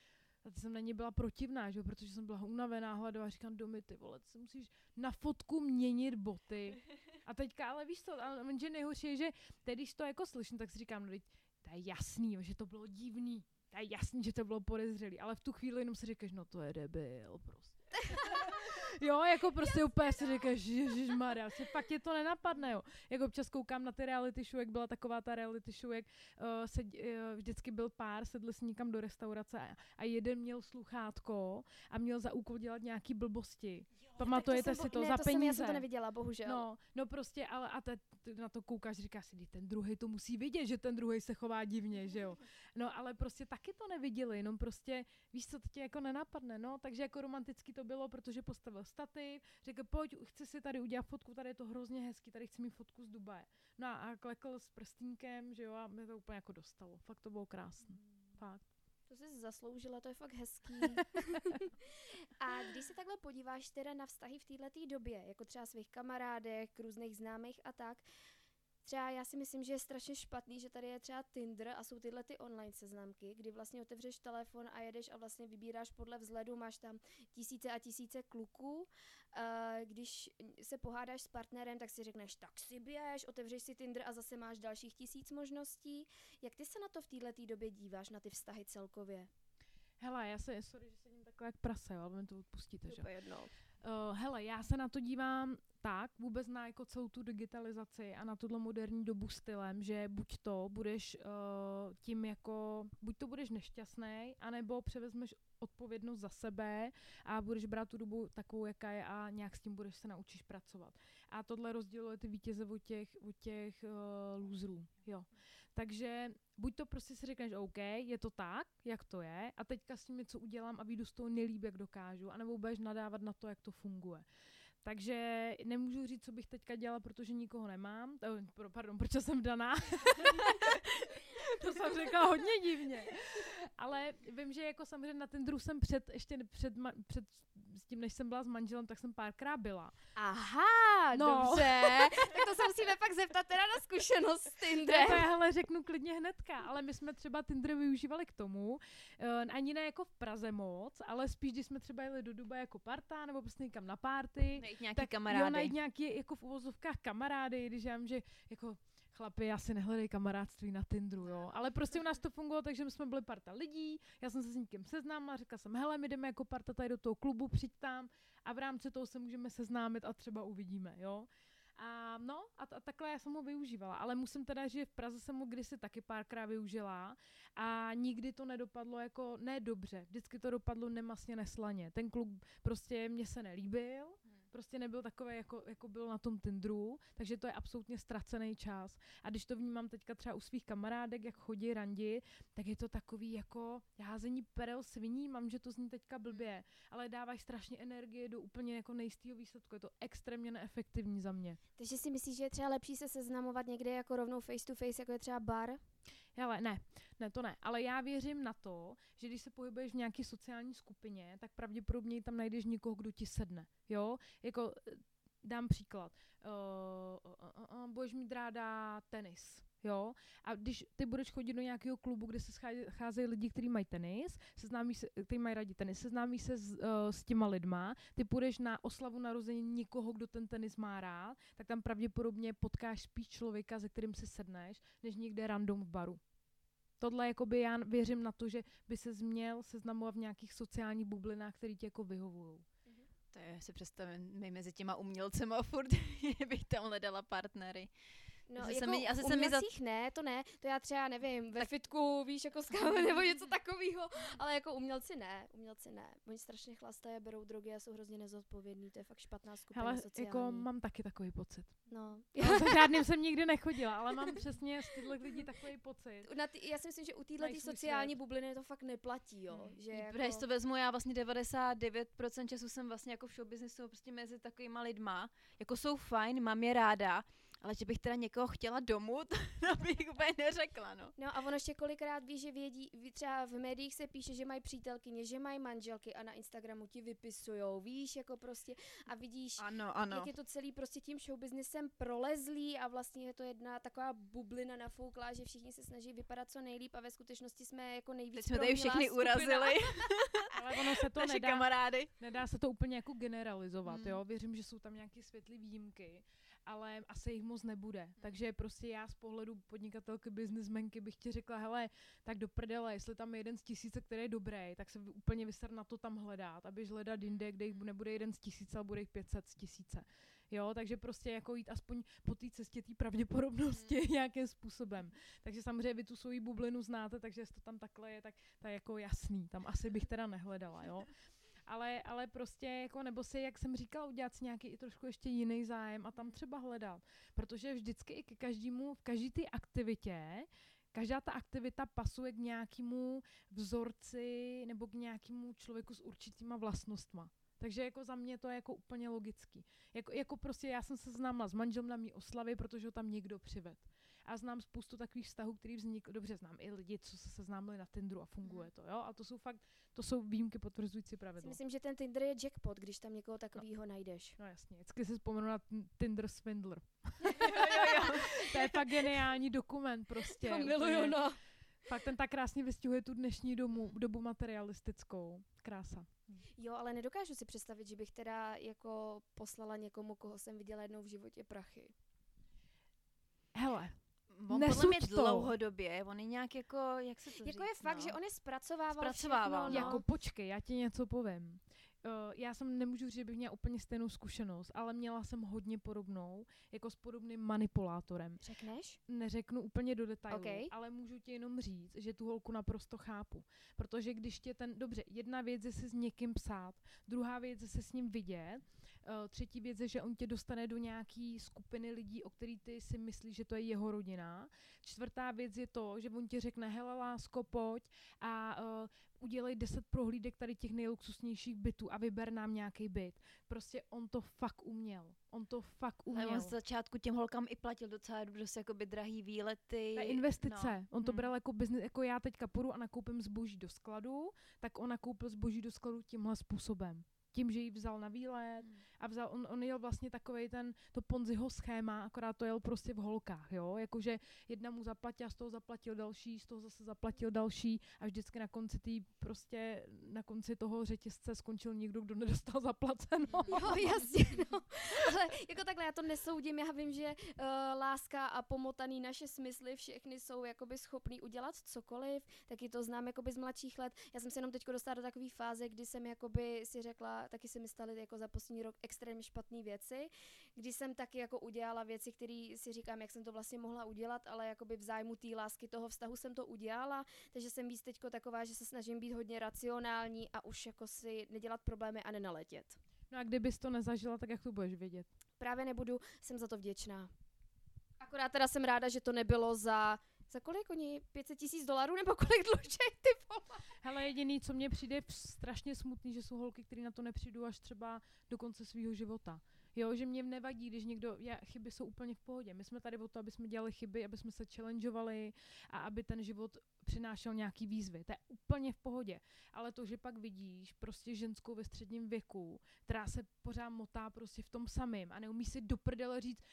Speaker 2: a ty jsem na ně byla protivná, že? protože jsem byla unavená, hladová, říkám, domy, ty vole, ty musíš na fotku měnit boty. A teďka, ale víš co, ale že nejhorší je, že teď, když to jako slyším, tak si říkám, no teď, to je jasný, že to bylo divný, to je jasný, že to bylo podezřelý, ale v tu chvíli jenom si říkáš, no to je debil, prostě. jo, jako prostě Jasně, úplně si říkáš, Maria, se fakt tě to nenapadne, jo. Jak občas koukám na ty reality show, jak byla taková ta reality show, jak uh, se, uh, vždycky byl pár, sedli si někam do restaurace a, a jeden měl sluchátko a měl za úkol dělat nějaký blbosti. Jo, Pamatujete to si to
Speaker 1: ne,
Speaker 2: za
Speaker 1: to
Speaker 2: peníze?
Speaker 1: Jsem, já jsem to neviděla, bohužel.
Speaker 2: No, no prostě, ale a te, na to koukáš, říká si, ten druhý to musí vidět, že ten druhý se chová divně, že jo. No, ale prostě taky to neviděli, jenom prostě, víš co, to tě jako nenapadne, no, takže jako romanticky to bylo, protože postavil stativ, řekl, pojď, chci si tady udělat fotku, tady je to hrozně hezký, tady chci mít fotku z Dubaje. No a klekl s prstínkem, že jo, a mě to úplně jako dostalo. Fakt to bylo krásné. Fakt.
Speaker 1: To jsi zasloužila, to je fakt hezký. a když se takhle podíváš teda na vztahy v této době, jako třeba svých kamarádek, různých známých a tak, Třeba já si myslím, že je strašně špatný, že tady je třeba Tinder a jsou tyhle ty online seznamky, kdy vlastně otevřeš telefon a jedeš a vlastně vybíráš podle vzhledu, máš tam tisíce a tisíce kluků. Když se pohádáš s partnerem, tak si řekneš, tak si běž, otevřeš si Tinder a zase máš dalších tisíc možností. Jak ty se na to v této době díváš, na ty vztahy celkově?
Speaker 2: Hele, já se, sorry, že sedím takhle jak prase, ale mi to odpustíte, že?
Speaker 1: jedno.
Speaker 2: Uh, hele, já se na to dívám tak, vůbec na jako celou tu digitalizaci a na tuhle moderní dobu stylem, že buď to budeš uh, tím jako, buď to budeš nešťastný, anebo převezmeš odpovědnost za sebe a budeš brát tu dobu takovou, jaká je a nějak s tím budeš se naučíš pracovat. A tohle rozděluje ty vítěze od těch, od těch uh, loserů, jo. Takže buď to prostě si řekneš, OK, je to tak, jak to je, a teďka s tím něco udělám a výjdu z toho nejlíp, jak dokážu, anebo budeš nadávat na to, jak to funguje. Takže nemůžu říct, co bych teďka dělala, protože nikoho nemám. Pardon, proč jsem daná? to jsem řekla hodně divně. Ale vím, že jako samozřejmě na ten druh jsem před, ještě před, před s tím, než jsem byla s manželem, tak jsem párkrát byla.
Speaker 1: Aha, no. dobře. tak to se musíme pak zeptat teda na zkušenost s Tinderem.
Speaker 2: To já hele řeknu klidně hnedka, ale my jsme třeba Tinder využívali k tomu, uh, ani ne jako v Praze moc, ale spíš, když jsme třeba jeli do Duba jako parta, nebo prostě někam na párty.
Speaker 3: Najít nějaký tak kamarády. Jo,
Speaker 2: najít nějaký jako v uvozovkách kamarády, když já vím, že jako chlapi asi nehledají kamarádství na Tinderu, jo. Ale prostě u nás to fungovalo tak, že my jsme byli parta lidí, já jsem se s někým seznámila, řekla jsem, hele, my jdeme jako parta tady do toho klubu, přijď tam a v rámci toho se můžeme seznámit a třeba uvidíme, jo. A no, a, t- a takhle já jsem ho využívala. Ale musím teda, že v Praze jsem ho kdysi taky párkrát využila a nikdy to nedopadlo jako, ne dobře, vždycky to dopadlo nemasně neslaně. Ten kluk prostě mě se nelíbil, prostě nebyl takový, jako, jako byl na tom Tinderu, takže to je absolutně ztracený čas. A když to vnímám teďka třeba u svých kamarádek, jak chodí randi, tak je to takový jako házení perel sviní, mám, že to zní teďka blbě, ale dáváš strašně energie do úplně jako nejistého výsledku. Je to extrémně neefektivní za mě.
Speaker 1: Takže si myslíš, že je třeba lepší se seznamovat někde jako rovnou face to face, jako je třeba bar?
Speaker 2: Ale ne, ne, to ne. Ale já věřím na to, že když se pohybuješ v nějaké sociální skupině, tak pravděpodobně tam najdeš někoho, kdo ti sedne. Jo? Jako, eh, dám příklad. Uh, uh, uh, budeš mít ráda tenis. Jo? A když ty budeš chodit do nějakého klubu, kde se scházejí lidi, kteří mají tenis, seznámí se, kteří mají rádi tenis, seznámí se s, uh, s těma lidma, ty půjdeš na oslavu narození někoho, kdo ten tenis má rád, tak tam pravděpodobně potkáš spíš člověka, se kterým si sedneš, než někde random v baru. Tohle jakoby já věřím na to, že by se změl seznamovat v nějakých sociálních bublinách, které ti jako vyhovují.
Speaker 3: To je, si představím, my mezi těma umělcema furt bych tam hledala partnery.
Speaker 1: No, jako
Speaker 3: se mi- asi se mi za-
Speaker 1: ne, to ne, to já třeba nevím, ve fitku, víš, jako skáme nebo něco takového, ale jako umělci ne, umělci ne. Oni strašně chlastají, berou drogy a jsou hrozně nezodpovědní, to je fakt špatná skupina
Speaker 2: Ale
Speaker 1: sociální.
Speaker 2: jako mám taky takový pocit.
Speaker 1: No.
Speaker 2: Já za žádným jsem nikdy nechodila, ale mám přesně z těchto lidí takový pocit.
Speaker 1: Na ty, já si myslím, že u téhle sociální bubliny to fakt neplatí, jo.
Speaker 2: Hmm.
Speaker 1: Že
Speaker 3: Jako...
Speaker 1: jako...
Speaker 3: Když to vezmu, já vlastně 99% času jsem vlastně jako v showbiznesu prostě mezi takovýma lidma. Jako jsou fajn, mám je ráda, ale že bych teda někoho chtěla domů, to bych úplně neřekla, no.
Speaker 1: No a ono ještě kolikrát ví, že vědí, třeba v médiích se píše, že mají přítelkyně, že mají manželky a na Instagramu ti vypisujou, víš, jako prostě a vidíš,
Speaker 3: Ano, ano.
Speaker 1: jak je to celý prostě tím showbiznesem prolezlý a vlastně je to jedna taková bublina nafouklá, že všichni se snaží vypadat co nejlíp a ve skutečnosti jsme jako nejvíc
Speaker 3: Teď jsme tady všechny
Speaker 1: skupina.
Speaker 3: urazili,
Speaker 2: Ale ono se to
Speaker 3: naše
Speaker 2: nedá,
Speaker 3: kamarády.
Speaker 2: nedá se to úplně jako generalizovat,
Speaker 3: Hmm.
Speaker 2: jo. Věřím, že jsou tam nějaké světlé výjimky, ale asi jich moc nebude. Takže prostě já z pohledu podnikatelky, biznismenky bych ti řekla, hele, tak do prdele, jestli tam je jeden z tisíce, který je dobrý, tak se úplně vyser na to tam hledat, abys hledat jinde, kde jich nebude jeden z tisíce, ale bude jich 500 z tisíce. Jo, takže prostě jako jít aspoň po té cestě té pravděpodobnosti nějakým způsobem. Takže samozřejmě vy tu svoji bublinu znáte, takže jestli to tam takhle je, tak to je jako jasný. Tam asi bych teda nehledala, jo. Ale, ale prostě jako, nebo si, jak jsem říkala, udělat si nějaký i trošku ještě jiný zájem a tam třeba hledat. Protože vždycky i ke každému, v každé té aktivitě, každá ta aktivita pasuje k nějakému vzorci nebo k nějakému člověku s určitýma vlastnostma. Takže jako za mě to je jako úplně logický. Jako, jako prostě já jsem se známla s manželem na mý oslavě, protože ho tam někdo přived. A znám spoustu takových vztahů, který vznikl, dobře znám i lidi, co se seznámili na Tinderu a funguje to, jo? A to jsou fakt, to jsou výjimky potvrzující pravidlo.
Speaker 1: myslím, že ten Tinder je jackpot, když tam někoho takového najdeš.
Speaker 2: No jasně, vždycky si vzpomenu na Tinder Swindler. to je fakt geniální dokument prostě.
Speaker 1: To miluju, no.
Speaker 2: Fakt ten tak krásně vystihuje tu dnešní domu, dobu materialistickou. Krása.
Speaker 1: Jo, ale nedokážu si představit, že bych teda jako poslala někomu, koho jsem viděla jednou v životě prachy.
Speaker 2: Hele,
Speaker 3: On podle mě
Speaker 2: to.
Speaker 3: dlouhodobě, on je nějak jako, jak se to
Speaker 1: Jako
Speaker 3: říct,
Speaker 1: je fakt,
Speaker 3: no.
Speaker 1: že on je zpracovával
Speaker 3: Zpracovával,
Speaker 1: všechno,
Speaker 3: no.
Speaker 2: Jako počkej, já ti něco povím. Uh, já jsem nemůžu říct, že bych měla úplně stejnou zkušenost, ale měla jsem hodně podobnou, jako s podobným manipulátorem.
Speaker 1: Řekneš?
Speaker 2: Neřeknu úplně do detailů,
Speaker 1: Ok.
Speaker 2: ale můžu ti jenom říct, že tu holku naprosto chápu. Protože když tě ten, dobře, jedna věc je si s někým psát, druhá věc je se s ním vidět, třetí věc je, že on tě dostane do nějaký skupiny lidí, o který ty si myslíš, že to je jeho rodina. Čtvrtá věc je to, že on ti řekne, hele lásko, pojď a uh, udělej 10 prohlídek tady těch nejluxusnějších bytů a vyber nám nějaký byt. Prostě on to fakt uměl. On to fakt
Speaker 3: Ale
Speaker 2: uměl.
Speaker 3: on z začátku těm holkám i platil docela dost jakoby drahý výlety.
Speaker 2: Je investice.
Speaker 3: No.
Speaker 2: On to
Speaker 3: Hmm.
Speaker 2: bral jako biznis, jako já teďka půjdu a nakoupím zboží do skladu, tak on nakoupil zboží do skladu tímhle způsobem. Tím, že ji vzal na výlet
Speaker 3: Hmm.
Speaker 2: A vzal, on, on jel vlastně takovej ten, to Ponziho schéma, akorát to jel prostě v holkách, jo, jakože jedna mu zaplatila, z toho zaplatil další, z toho zase zaplatil další a vždycky na konci tý, prostě na konci toho řetězce skončil někdo, kdo nedostal zaplaceno.
Speaker 1: Jo, jasně, no. Ale jako takhle já to nesoudím, já vím, že uh, láska a pomotaný naše smysly všechny jsou jakoby schopný udělat cokoliv, taky to znám jakoby z mladších let. Já jsem se jenom teď dostala do takové fáze, kdy jsem jakoby si řekla, taky si mi staly jako za poslední rok extrémně špatné věci, kdy jsem taky jako udělala věci, které si říkám, jak jsem to vlastně mohla udělat, ale jakoby v zájmu té lásky toho vztahu jsem to udělala, takže jsem víc teďko taková, že se snažím být hodně racionální a už jako si nedělat problémy a nenaletět.
Speaker 2: No a kdybys to nezažila, tak jak to budeš vědět?
Speaker 1: Právě nebudu, jsem za to vděčná. Akorát teda jsem ráda, že to nebylo za za kolik oni? 500 tisíc dolarů nebo kolik dlužej ty vole?
Speaker 2: Hele, jediný, co mně přijde strašně smutný, že jsou holky, které na to nepřijdou až třeba do konce svého života. Jo, že mě nevadí, když někdo, já, chyby jsou úplně v pohodě. My jsme tady o to, aby jsme dělali chyby, aby jsme se challengeovali a aby ten život přinášel nějaký výzvy. To je úplně v pohodě. Ale to, že pak vidíš prostě ženskou ve středním věku, která se pořád motá prostě v tom samém a neumí si do prdele říct,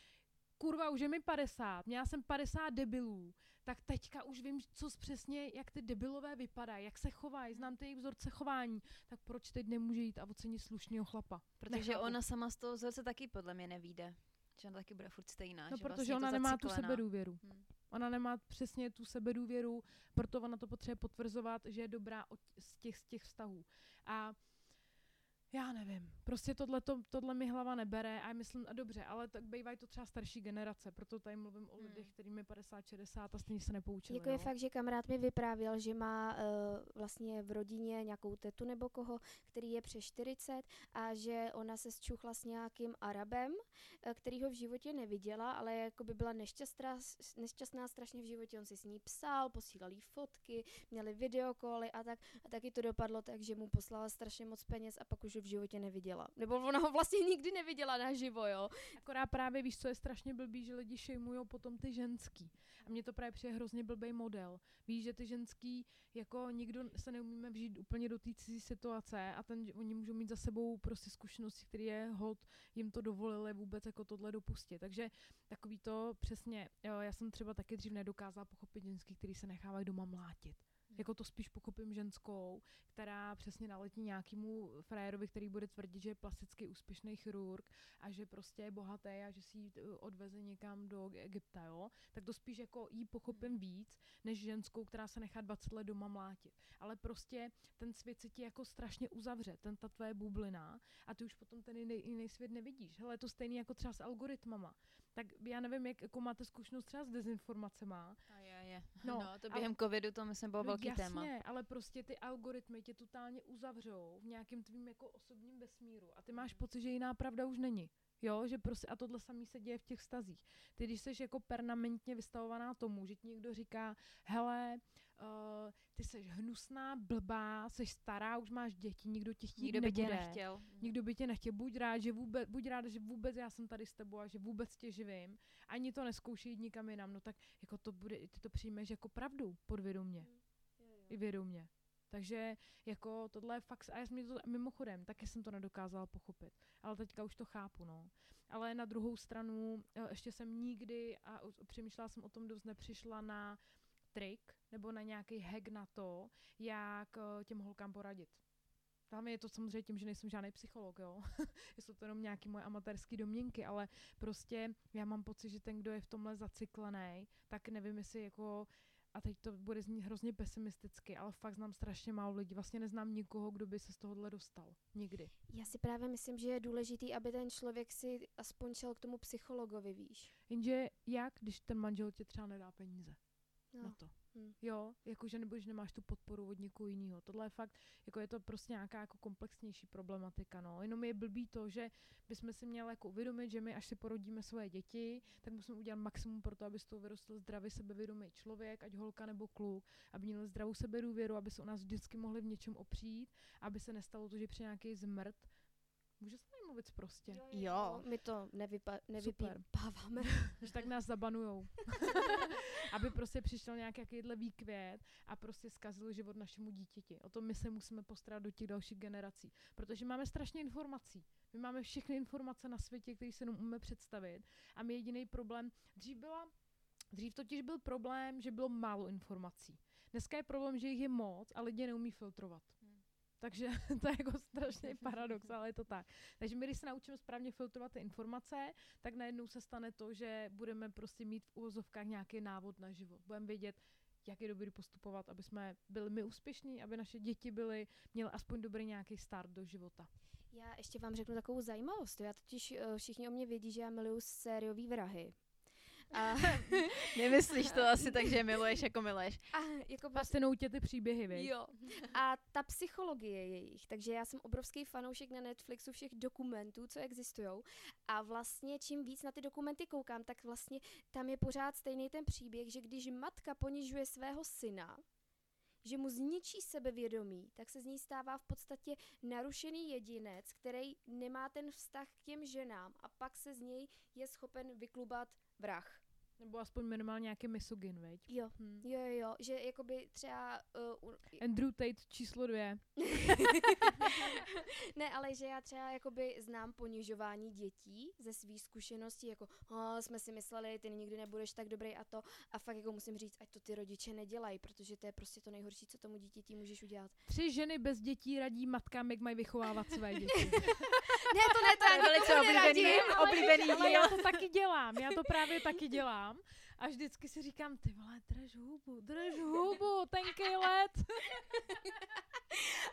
Speaker 2: kurva, už je mi 50, měla jsem 50 debilů, tak teďka už vím, co přesně, jak ty debilové vypadají, jak se chovají, znám ty jejich vzorce chování, tak proč teď nemůže jít a ocenit slušného chlapa?
Speaker 3: Protože Nechápu. ona sama z toho vzorce taky podle mě nevíde. Že ona taky bude furt stejná.
Speaker 2: No,
Speaker 3: že
Speaker 2: protože
Speaker 3: vlastně
Speaker 2: ona nemá tu sebedůvěru. Hmm. Ona nemá přesně tu sebedůvěru, proto ona to potřebuje potvrzovat, že je dobrá od, z, těch, z těch vztahů. A já nevím. Prostě tohle, to, tohle mi hlava nebere a myslím, a dobře, ale tak bývají to třeba starší generace, proto tady mluvím o lidech, hmm. kterým je 50, 60 a stejně se nepoučili.
Speaker 1: Jako je fakt, že kamarád mi vyprávěl, že má uh, vlastně v rodině nějakou tetu nebo koho, který je přes 40 a že ona se zčuchla s nějakým Arabem, uh, který ho v životě neviděla, ale jako by byla nešťastná, nešťastná strašně v životě. On si s ní psal, posílal jí fotky, měli videokoly a tak. A taky to dopadlo tak, že mu poslala strašně moc peněz a pak už v životě neviděla. Nebo ona ho vlastně nikdy neviděla naživo, jo.
Speaker 2: Akorát právě víš, co je strašně blbý, že lidi šejmujou potom ty ženský. A mně to právě přijde hrozně blbý model. Víš, že ty ženský, jako nikdo se neumíme vžít úplně do té cizí situace a ten, oni můžou mít za sebou prostě zkušenosti, které je hod, jim to dovolili vůbec jako tohle dopustit. Takže takový to přesně, jo, já jsem třeba taky dřív nedokázala pochopit ženský, který se nechávají doma mlátit. Jako to spíš pochopím ženskou, která přesně naletí nějakému frajerovi, který bude tvrdit, že je plastický úspěšný chirurg a že prostě je bohatý a že si ji eh, odveze někam do Egypta, jo. Tak to spíš jako jí pochopím víc, než ženskou, která se nechá 20 let doma mlátit. Ale prostě ten svět se ti jako strašně uzavře, ten ta tvoje bublina a ty už potom ten jiný, jiný svět nevidíš. Hele, je to stejný jako třeba s algoritmama tak já nevím, jak jako máte zkušenost třeba s dezinformacema.
Speaker 3: A je, je. No, no to během ale, covidu to myslím bylo velký
Speaker 2: jasně,
Speaker 3: téma.
Speaker 2: ale prostě ty algoritmy tě totálně uzavřou v nějakém tvým jako osobním vesmíru a ty máš pocit, že jiná pravda už není. Jo, že prostě, a tohle samý se děje v těch stazích. Ty, když jsi jako permanentně vystavovaná tomu, že ti někdo říká, hele, uh, ty jsi hnusná, blbá, jsi stará, už máš děti, nikdo tě chtít
Speaker 3: nikdo
Speaker 2: by tě
Speaker 3: nechtěl.
Speaker 2: Nikdo by tě nechtěl. Buď rád, že vůbec, buď rád, že vůbec já jsem tady s tebou a že vůbec tě živím. Ani to neskoušej jít nikam jinam. No tak jako to bude, ty to přijmeš jako pravdu podvědomě. Mm. I vědomě. Takže jako tohle je fakt, a já jsem to mimochodem, taky jsem to nedokázala pochopit, ale teďka už to chápu, no. Ale na druhou stranu, eh, ještě jsem nikdy, a přemýšlela jsem o tom dost, nepřišla na trik nebo na nějaký hack na to, jak eh, těm holkám poradit. Tam je to samozřejmě tím, že nejsem žádný psycholog, jo. Jsou to jenom nějaké moje amatérské domněnky, ale prostě já mám pocit, že ten, kdo je v tomhle zacyklený, tak nevím, jestli jako a teď to bude znít hrozně pesimisticky, ale fakt znám strašně málo lidí. Vlastně neznám nikoho, kdo by se z tohohle dostal. Nikdy.
Speaker 1: Já si právě myslím, že je důležitý, aby ten člověk si aspoň šel k tomu psychologovi, víš.
Speaker 2: Jenže jak, když ten manžel ti třeba nedá peníze no. na to? Hmm. Jo, jakože nebo že nemáš tu podporu od někoho jiného. Tohle je fakt, jako je to prostě nějaká jako komplexnější problematika, no. Jenom je blbý to, že bychom si měli jako uvědomit, že my až si porodíme svoje děti, tak musíme udělat maximum pro to, aby z toho vyrostl zdravý sebevědomý člověk, ať holka nebo kluk, aby měli zdravou sebedůvěru, aby se o nás vždycky mohli v něčem opřít, aby se nestalo to, že při nějaký zmrt Může se tady mluvit prostě?
Speaker 1: Jo, jo, jo. My to nevypa- nevypípáváme.
Speaker 2: Když tak nás zabanujou. Aby prostě přišel nějaký jakýhle výkvět a prostě zkazil život našemu dítěti. O to my se musíme postarat do těch dalších generací. Protože máme strašně informací. My máme všechny informace na světě, které se nám umíme představit. A my jediný problém, dřív byla Dřív totiž byl problém, že bylo málo informací. Dneska je problém, že jich je moc a lidi neumí filtrovat. Takže to je jako strašný paradox, ale je to tak. Takže my, když se naučíme správně filtrovat ty informace, tak najednou se stane to, že budeme prostě mít v úvozovkách nějaký návod na život. Budeme vědět, jak je dobrý postupovat, aby jsme byli my úspěšní, aby naše děti byly, měly aspoň dobrý nějaký start do života.
Speaker 1: Já ještě vám řeknu takovou zajímavost. Já totiž uh, všichni o mě vědí, že já miluju sériový vrahy.
Speaker 3: A Nemyslíš to asi tak, že miluješ jako miluješ.
Speaker 2: A jako Fascinují tě ty příběhy, víš?
Speaker 1: Jo. A ta psychologie jejich, takže já jsem obrovský fanoušek na Netflixu všech dokumentů, co existují. A vlastně čím víc na ty dokumenty koukám, tak vlastně tam je pořád stejný ten příběh, že když matka ponižuje svého syna, že mu zničí sebevědomí, tak se z ní stává v podstatě narušený jedinec, který nemá ten vztah k těm ženám a pak se z něj je schopen vyklubat vrah.
Speaker 2: Nebo aspoň minimálně nějaký misogyn, veď?
Speaker 1: Jo, hmm. jo, jo, jo, že jakoby třeba... Uh,
Speaker 2: Andrew Tate číslo dvě.
Speaker 1: ne, ale že já třeba jakoby znám ponižování dětí ze svých zkušeností, jako oh, jsme si mysleli, ty nikdy nebudeš tak dobrý a to. A fakt jako musím říct, ať to ty rodiče nedělají, protože to je prostě to nejhorší, co tomu dítěti můžeš udělat.
Speaker 2: Tři ženy bez dětí radí matkám, jak mají vychovávat své děti.
Speaker 1: ne, to ne, to je velice oblíbený,
Speaker 2: oblíbený ale já to taky dělám, já to právě taky dělám. A vždycky si říkám, ty vole, drž hubu, drž hubu, tenký let.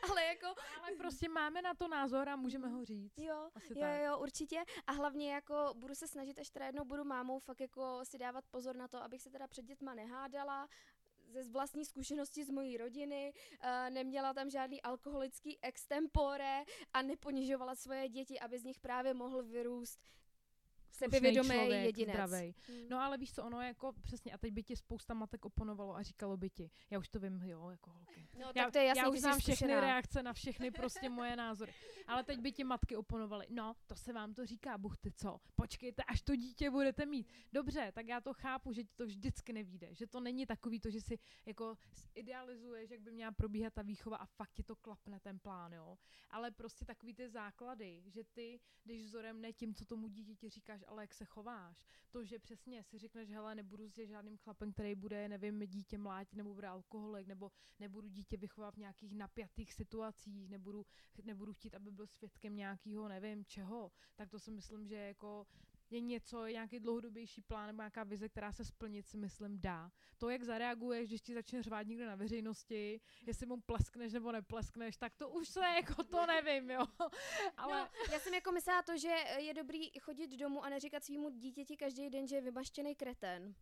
Speaker 1: ale jako...
Speaker 2: Ale prostě máme na to názor a můžeme ho říct.
Speaker 1: Jo, Asi jo, tak. jo, určitě. A hlavně jako budu se snažit, až teda jednou budu mámou, fakt jako si dávat pozor na to, abych se teda před dětma nehádala, ze vlastní zkušenosti z mojí rodiny, uh, neměla tam žádný alkoholický extempore a neponižovala svoje děti, aby z nich právě mohl vyrůst sebevědomý jedinec. Zdravej.
Speaker 2: Hmm. No ale víš co, ono jako přesně, a teď by ti spousta matek oponovalo a říkalo by ti, já už to vím, jo, jako holky.
Speaker 1: No, já, tak to je jasný,
Speaker 2: já už znám všechny reakce na všechny prostě moje názory. Ale teď by ti matky oponovaly, no, to se vám to říká, buch ty co, počkejte, až to dítě budete mít. Dobře, tak já to chápu, že ti to vždycky nevíde, že to není takový to, že si jako idealizuješ, jak by měla probíhat ta výchova a fakt ti to klapne ten plán, jo. Ale prostě takový ty základy, že ty, když vzorem ne tím, co tomu dítěti říkáš, ale jak se chováš. To, že přesně si řekneš, hele, nebudu s žádným chlapem, který bude, nevím, dítě mlátit, nebo bude alkoholik, nebo nebudu dítě vychovat v nějakých napjatých situacích, nebudu, nebudu chtít, aby byl svědkem nějakého, nevím, čeho, tak to si myslím, že jako je něco, nějaký dlouhodobější plán nebo nějaká vize, která se splnit, si myslím, dá. To, jak zareaguješ, když ti začne řvát někde na veřejnosti, jestli mu pleskneš nebo nepleskneš, tak to už se jako to nevím, jo. Ale... No,
Speaker 1: já jsem jako myslela to, že je dobrý chodit domů a neříkat svýmu dítěti každý den, že je vymaštěný kreten.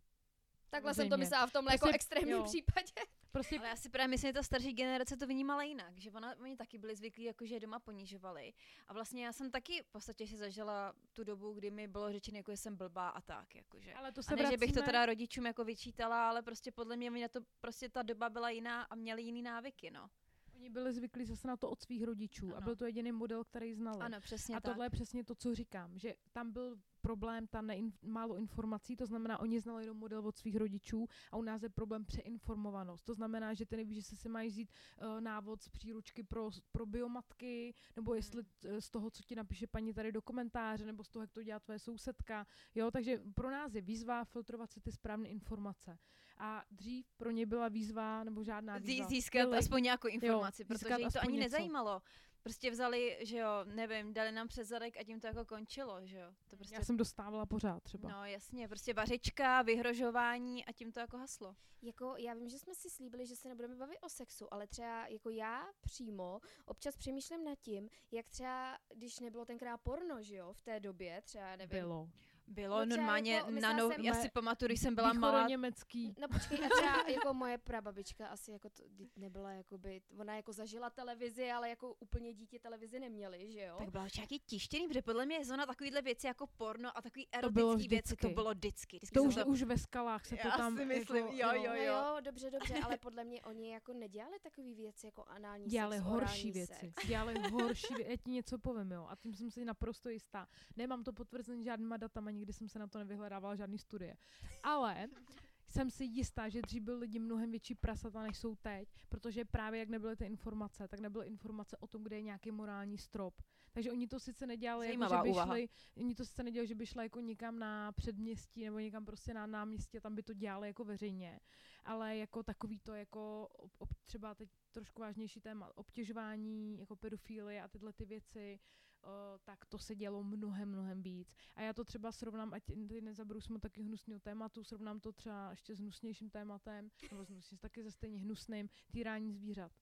Speaker 1: Takhle Samozřejmě. jsem to myslela v tomhle prostě, jako extrémním jo. případě.
Speaker 3: Prostě... Ale já si právě myslím, že ta starší generace to vnímala jinak, že ona, oni taky byli zvyklí, jako že doma ponižovali. A vlastně já jsem taky v podstatě si zažila tu dobu, kdy mi bylo řečeno, jako že jsem blbá a tak. Jakože.
Speaker 2: Ale to se
Speaker 3: a
Speaker 2: ne,
Speaker 3: vracíme... že bych to teda rodičům jako vyčítala, ale prostě podle mě na to prostě ta doba byla jiná a měli jiný návyky, no.
Speaker 2: Oni byli zvyklí zase na to od svých rodičů ano. a byl to jediný model, který znali.
Speaker 3: Ano, přesně
Speaker 2: A
Speaker 3: tak.
Speaker 2: tohle je přesně to, co říkám, že tam byl problém ta nein, málo informací, to znamená, oni znali jenom model od svých rodičů a u nás je problém přeinformovanost. To znamená, že ty nevíš, že si mají vzít uh, návod z příručky pro, pro biomatky, nebo jestli uh, z toho, co ti napíše paní tady do komentáře, nebo z toho, jak to dělá tvoje sousedka. Jo, takže pro nás je výzva filtrovat si ty správné informace. A dřív pro ně byla výzva, nebo žádná výzva.
Speaker 3: Získat aspoň nějakou informaci, jo, protože jim to ani něco. nezajímalo prostě vzali, že jo, nevím, dali nám přes zadek a tím to jako končilo, že jo. To prostě...
Speaker 2: Já jsem dostávala pořád třeba.
Speaker 3: No jasně, prostě vařička, vyhrožování a tím to jako haslo.
Speaker 1: Jako já vím, že jsme si slíbili, že se nebudeme bavit o sexu, ale třeba jako já přímo občas přemýšlím nad tím, jak třeba, když nebylo tenkrát porno, že jo, v té době, třeba nevím.
Speaker 2: Bylo.
Speaker 3: Bylo no normálně jako, na no, jsem, já si pamatuju, když jsem byla malá.
Speaker 2: německý.
Speaker 1: No počkej, a třeba jako moje prababička asi jako to nebyla jakoby, ona jako zažila televizi, ale jako úplně dítě televizi neměli, že jo?
Speaker 3: Tak byla nějaký tištěný, protože podle mě je zóna takovýhle věci jako porno a takový erotický věci, to bylo vždycky. vždycky
Speaker 2: to už, to... už ve skalách se to já tam...
Speaker 3: si myslím, jako, jo, jo, jo.
Speaker 1: No jo, dobře, dobře, ale podle mě oni jako nedělali takové věci jako anální
Speaker 2: dělali
Speaker 1: sex,
Speaker 2: horší věci. Sex. Dělali horší věci, já ti něco povím, jo, a tím jsem si naprosto jistá. Nemám to potvrzený žádnýma datama, nikdy jsem se na to nevyhledávala žádný studie. Ale jsem si jistá, že dřív byli lidi mnohem větší prasata, než jsou teď, protože právě jak nebyly ty informace, tak nebyly informace o tom, kde je nějaký morální strop. Takže oni to sice nedělali, jako, že by šli, oni to sice nedělali, že by šli jako někam na předměstí nebo někam prostě na náměstí a tam by to dělali jako veřejně, ale jako takový to jako ob, třeba teď trošku vážnější téma obtěžování, jako pedofilie a tyhle ty věci, tak to se dělo mnohem, mnohem víc. A já to třeba srovnám, ať ty jsme taky hnusného tématu, srovnám to třeba ještě s hnusnějším tématem, nebo s hnusnějším, taky ze stejně hnusným, týrání zvířat.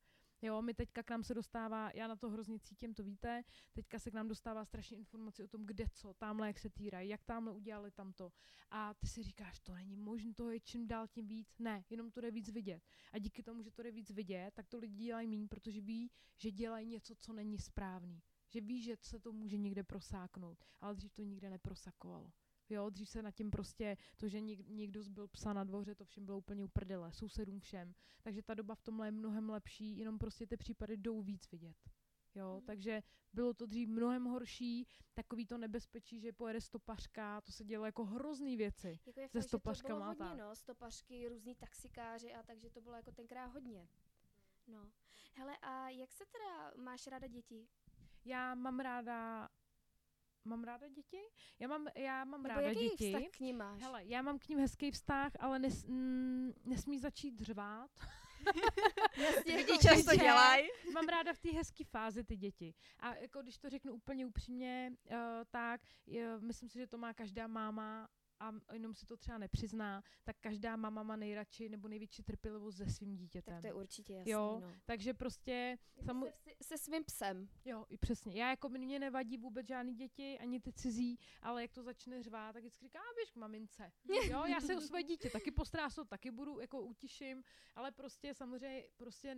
Speaker 2: Jo, my teďka k nám se dostává, já na to hrozně cítím, to víte, teďka se k nám dostává strašně informací o tom, kde co, tamhle jak se týrají, jak tamhle udělali tamto. A ty si říkáš, to není možné, to je čím dál tím víc. Ne, jenom to jde víc vidět. A díky tomu, že to jde víc vidět, tak to lidi dělají méně, protože ví, že dělají něco, co není správný. Že ví, že se to může někde prosáknout, ale dřív to nikde neprosakovalo. Jo, dřív se na tím prostě, to, že něk, někdo zbyl psa na dvoře, to všem bylo úplně uprdele, sousedům všem. Takže ta doba v tomhle je mnohem lepší, jenom prostě ty případy jdou víc vidět. Jo, mm. takže bylo to dřív mnohem horší, takový to nebezpečí, že pojede stopařka, to se dělo jako hrozný věci.
Speaker 1: Jako je ze fakt. To bylo hodně, no, stopařky, různí taxikáři a takže to bylo jako tenkrát hodně. No. Hele, a jak se teda máš ráda děti?
Speaker 2: Já mám ráda mám ráda děti? Já mám, já mám
Speaker 1: Nebo
Speaker 2: ráda
Speaker 1: jaký
Speaker 2: děti.
Speaker 1: vztah k ním máš?
Speaker 2: Hele, já mám k ním hezký vztah, ale nes, mm, nesmí začít řvát.
Speaker 3: Jasně, děti často dělají.
Speaker 2: Mám ráda v té hezké fázi ty děti. A jako když to řeknu úplně upřímně, uh, tak uh, myslím si, že to má každá máma a jenom si to třeba nepřizná, tak každá mama má nejradši nebo největší trpělivost se svým dítětem.
Speaker 1: Tak to je určitě jasný,
Speaker 2: Jo,
Speaker 1: no.
Speaker 2: takže prostě...
Speaker 1: Samu... Se, se svým psem.
Speaker 2: Jo, i přesně. Já jako mě nevadí vůbec žádný děti, ani ty cizí, ale jak to začne řvát, tak vždycky říká, běž k mamince. jo, já se o své dítě taky postrásu, taky budu, jako utiším, ale prostě samozřejmě prostě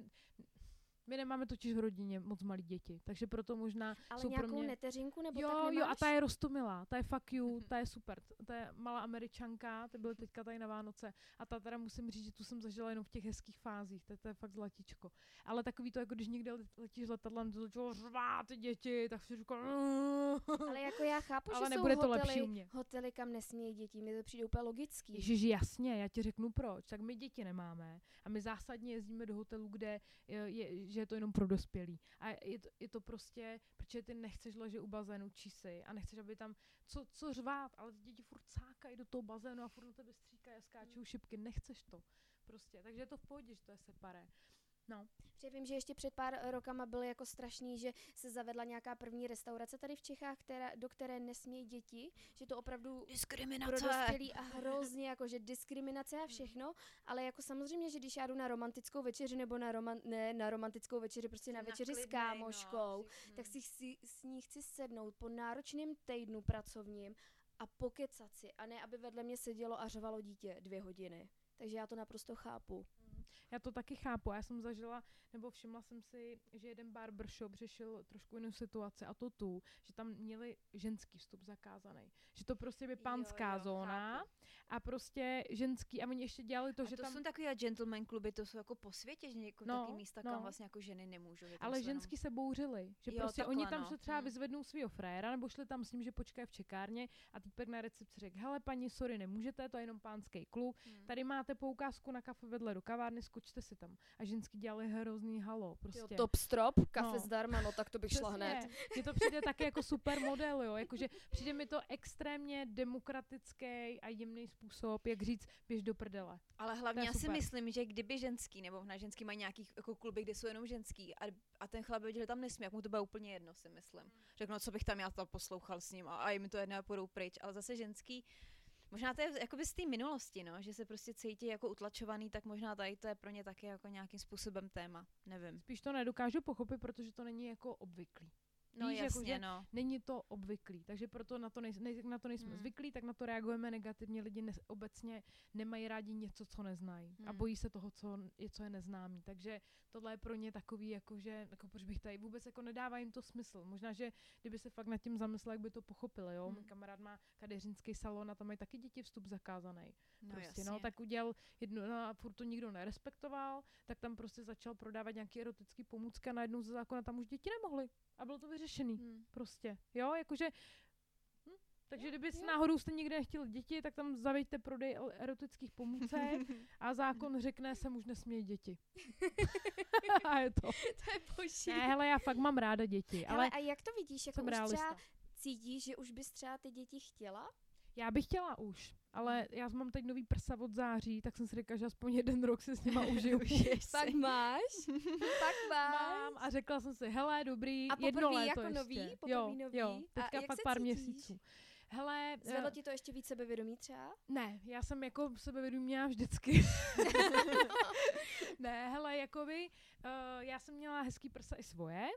Speaker 2: my nemáme totiž v rodině moc malí děti, takže proto možná
Speaker 1: Ale
Speaker 2: jsou
Speaker 1: nějakou
Speaker 2: pro mě...
Speaker 1: neteřinku nebo
Speaker 2: jo,
Speaker 1: tak nemáš?
Speaker 2: Jo, a ta je rostomilá, ta je fuck you, mm-hmm. ta je super, ta je malá američanka, ty byly teďka tady na Vánoce a ta teda musím říct, že tu jsem zažila jenom v těch hezkých fázích, to, to je fakt zlatičko. Ale takový to, jako když někde letíš letadlem, to začalo řvát ty děti, tak si říkám...
Speaker 1: Ale jako já chápu,
Speaker 2: Ale
Speaker 1: že
Speaker 2: nebude
Speaker 1: jsou
Speaker 2: to
Speaker 1: hotely,
Speaker 2: lepší u mě.
Speaker 1: hotely, kam nesmějí děti, mi to přijde úplně logický.
Speaker 2: Ježiš, jasně, já ti řeknu proč. Tak my děti nemáme a my zásadně jezdíme do hotelů, kde je, je, že je to jenom pro dospělí. A je to, je to prostě, protože ty nechceš ležet u bazénu čísi a nechceš, aby tam co, co řvát, ale ty děti furt cákají do toho bazénu a furt na tebe stříkají a skáčou šipky. Nechceš to. Prostě. Takže je to v pohodě, že to je separé. No.
Speaker 1: Protože vím, že ještě před pár rokama byl jako strašný, že se zavedla nějaká první restaurace tady v Čechách, která, do které nesmějí děti, že to opravdu
Speaker 3: diskriminace.
Speaker 1: pro dospělí a hrozně jako, že diskriminace a všechno, ale jako samozřejmě, že když já jdu na romantickou večeři nebo na, roman, ne, na romantickou večeři, prostě na, na večeři klidnej, s kámoškou, no, tak si, si s ní chci sednout po náročném týdnu pracovním a pokecat si, a ne aby vedle mě sedělo a řvalo dítě dvě hodiny. Takže já to naprosto chápu.
Speaker 2: Já to taky chápu. Já jsem zažila, nebo všimla jsem si, že jeden barbershop řešil trošku jinou situaci a to tu, že tam měli ženský vstup zakázaný. Že to prostě by pánská jo, jo, zóna chápu. a prostě ženský a oni ještě dělali to,
Speaker 3: a
Speaker 2: že
Speaker 3: to
Speaker 2: tam...
Speaker 3: jsou takové gentleman kluby, to jsou jako po světě, že jako no, taky místa, no. kam vlastně jako ženy nemůžou.
Speaker 2: Ale ženský jenom... se bouřili, že jo, prostě takhle, oni tam no. se třeba hmm. vyzvednou svého fréra, nebo šli tam s ním, že počkají v čekárně a týpek na recepci řekl, hele paní, sorry, nemůžete, to je jenom pánský klub, hmm. tady máte poukázku na kafe vedle do kavárny, skočte si tam. A ženský dělali hrozný halo. Prostě. Jo,
Speaker 1: top strop, kafe no. zdarma, no tak to bych šla hned.
Speaker 2: Mně to přijde taky jako super model, jo. Jakože přijde mi to extrémně demokratický a jemný způsob, jak říct, běž do prdele.
Speaker 3: Ale hlavně já super. si myslím, že kdyby ženský, nebo na ženský mají nějaký jako kluby, kde jsou jenom ženský a, a ten chlap věděl, že tam nesmí, jak mu to bude úplně jedno, si myslím. Hmm. Řeknu, no, co bych tam já tam poslouchal s ním a, a jim to jedno a půjdou pryč, ale zase ženský, Možná to je jakoby z té minulosti, no, že se prostě cítí jako utlačovaný, tak možná tady to je pro ně taky jako nějakým způsobem téma, nevím.
Speaker 2: Spíš to nedokážu pochopit, protože to není jako obvyklý.
Speaker 3: No Víš, jasně, jako, no.
Speaker 2: Není to obvyklý, takže proto na to, nej, nej, na to nejsme hmm. zvyklí, tak na to reagujeme negativně. Lidi ne, obecně nemají rádi něco, co neznají hmm. a bojí se toho, co je, co je neznámý. Takže tohle je pro ně takový, jako že, jako proč bych tady vůbec jako nedává jim to smysl. Možná, že kdyby se fakt nad tím zamyslel, jak by to pochopili, jo. Hmm. Můj kamarád má kadeřinský salon a tam mají taky děti vstup zakázaný.
Speaker 3: No,
Speaker 2: prostě,
Speaker 3: jasně.
Speaker 2: no, tak udělal jednu, no, a furt to nikdo nerespektoval, tak tam prostě začal prodávat nějaké erotické pomůcky a najednou ze zákona tam už děti nemohly. A bylo to vyřešený. Hmm. Prostě. Jo, jakože hm, takže kdyby s náhodou jste nikde nechtěli děti, tak tam zavejte prodej erotických pomůcek a zákon řekne, se už nesmějí děti. a je to.
Speaker 1: to je boží.
Speaker 2: Ne, hele, já fakt mám ráda děti.
Speaker 1: Hele,
Speaker 2: ale
Speaker 1: a jak to vidíš? Jako už
Speaker 2: realista.
Speaker 1: třeba cítíš, že už bys třeba ty děti chtěla?
Speaker 2: Já bych chtěla už, ale já mám teď nový prsa od září, tak jsem si řekla, že aspoň jeden rok si s nima užiju.
Speaker 1: Fakt máš? Fakt máš?
Speaker 2: Mám a řekla jsem si, hele, dobrý,
Speaker 1: a
Speaker 2: jedno léto
Speaker 1: jako
Speaker 2: ještě.
Speaker 1: nový?
Speaker 2: jo,
Speaker 1: nový?
Speaker 2: jo, teďka
Speaker 1: a
Speaker 2: fakt pár cítíš? měsíců. Hele,
Speaker 1: Zvedlo
Speaker 2: eh,
Speaker 1: ti to ještě víc sebevědomí třeba?
Speaker 2: Ne, já jsem jako sebevědomí měla vždycky. ne, hele, jakoby, uh, já jsem měla hezký prsa i svoje.